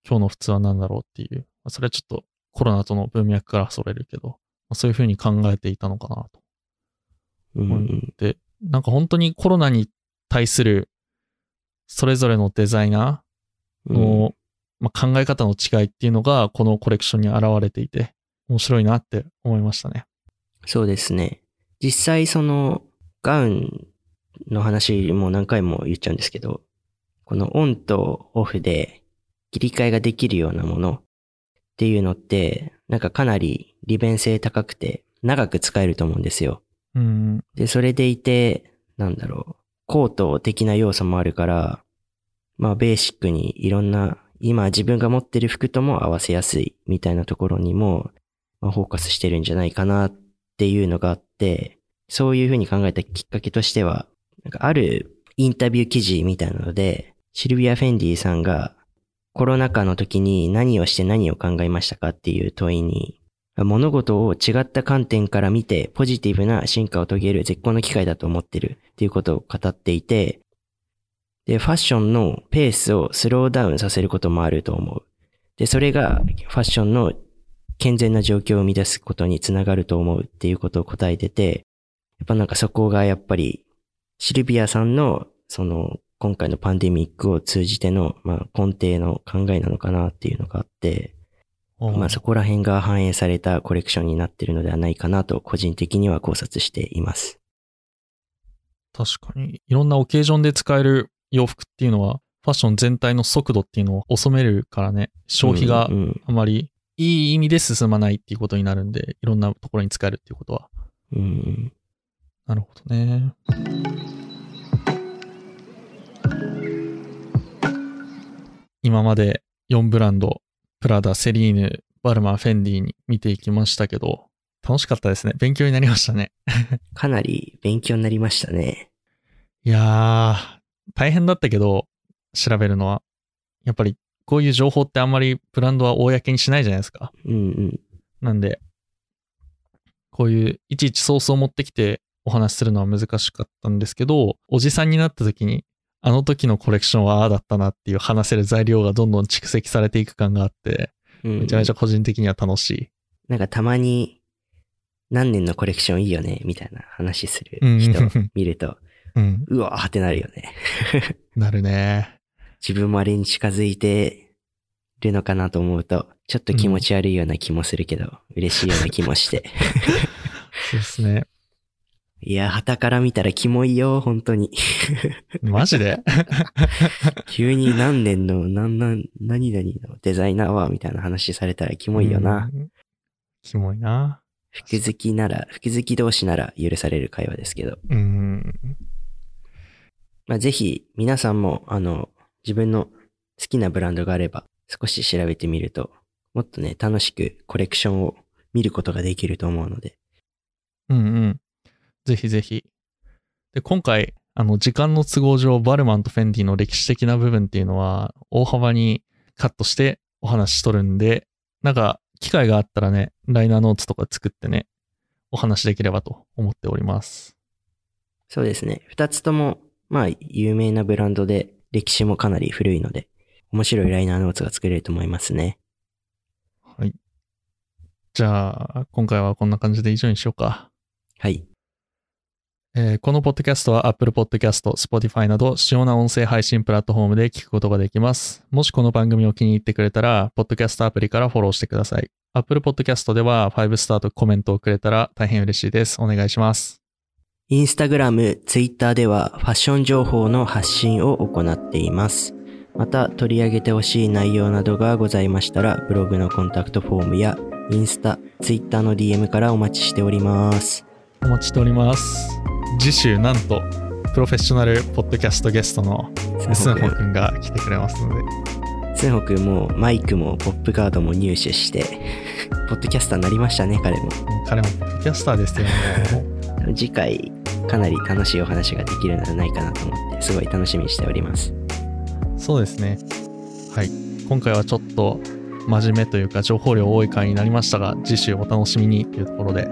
今日の普通は何だろうっていう。まあ、それはちょっとコロナとの文脈からそれるけど、まあ、そういうふうに考えていたのかなとうん思って、なんか本当にコロナに対するそれぞれのデザイナーうんの、まあ、考え方の違いっていうのがこのコレクションに現れていて、面白いなって思いましたね。そうですね。実際そのガウンの話も何回も言っちゃうんですけど、このオンとオフで切り替えができるようなものっていうのって、なんかかなり利便性高くて長く使えると思うんですよ。うん。で、それでいて、なんだろう、コート的な要素もあるから、まあベーシックにいろんな、今自分が持ってる服とも合わせやすいみたいなところにも、まあ、フォーカスしてるんじゃないかなっていうのがあって、そういうふうに考えたきっかけとしては、なんかあるインタビュー記事みたいなので、シルビア・フェンディさんがコロナ禍の時に何をして何を考えましたかっていう問いに、物事を違った観点から見てポジティブな進化を遂げる絶好の機会だと思ってるっていうことを語っていて、で、ファッションのペースをスローダウンさせることもあると思う。で、それがファッションの健全な状況を生み出すことにつながると思うっていうことを答えてて、やっぱなんかそこがやっぱりシルビアさんのその今回のパンデミックを通じての、まあ、根底の考えなのかなっていうのがあって、まあそこら辺が反映されたコレクションになってるのではないかなと個人的には考察しています。確かに。いろんなオケージョンで使える洋服っていうのは、ファッション全体の速度っていうのを遅めるからね、消費があまりいい意味で進まないっていうことになるんで、いろんなところに使えるっていうことは。うんうんなるほどね。今まで4ブランド、プラダ、セリーヌ、バルマン、フェンディに見ていきましたけど、楽しかったですね。勉強になりましたね。かなり勉強になりましたね。いやー、大変だったけど、調べるのは。やっぱり、こういう情報ってあんまりブランドは公にしないじゃないですか。うんうん。なんで、こういういちいちソースを持ってきてお話しするのは難しかったんですけど、おじさんになった時に、あの時のコレクションはああだったなっていう話せる材料がどんどん蓄積されていく感があって、うんうんめちゃめちゃ個人的には楽しい。なんかたまに何年のコレクションいいよねみたいな話するうん人見ると、うん、うわーってなるよね。なるね。自分もあれに近づいてるのかなと思うと、ちょっと気持ち悪いような気もするけど、嬉しいような気もして。そうですね。いや、旗から見たらキモいよ、本当に。マジで？急に何年の、何々、何々のデザイナーは、みたいな話されたらキモいよな。うん。キモいな。服好きなら、服好き同士なら許される会話ですけど。うん。まあ、ぜひ、皆さんも、あの、自分の好きなブランドがあれば、少し調べてみると、もっとね、楽しくコレクションを見ることができると思うので。うんうん。ぜひぜひ。で、今回、あの、時間の都合上、バルマンとフェンディの歴史的な部分っていうのは、大幅にカットしてお話ししとるんで、なんか、機会があったらね、ライナーノーツとか作ってね、お話しできればと思っております。そうですね。二つとも、まあ、有名なブランドで、歴史もかなり古いので、面白いライナーノーツが作れると思いますね。はい。じゃあ、今回はこんな感じで以上にしようか。はい。えーこのポッドキャストは Apple Podcast、Spotify など主要な音声配信プラットフォームで聞くことができます。もしこの番組を気に入ってくれたら、ポッドキャストアプリからフォローしてください。Apple Podcast では5スターとコメントをくれたら大変嬉しいです。お願いします。インスタグラム、ツイッターではファッション情報の発信を行っています。また取り上げてほしい内容などがございましたら、ブログのコンタクトフォームやインスタ、ツイッターの DM からお待ちしております。お待ちしております。次週、なんと、プロフェッショナルポッドキャストゲストのスンホくんが来てくれますので、スンホくんもマイクもポップカードも入手して、ポッドキャスターになりましたね、彼も。彼もポッドキャスターですよね。次回、かなり楽しいお話ができるのではないかなと思って、すごい楽しみにしております。そうですね。はい。今回はちょっと真面目というか情報量多い回になりましたが、次週お楽しみにというところで、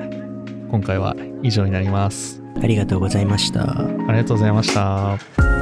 今回は以上になります。ありがとうございました。ありがとうございました。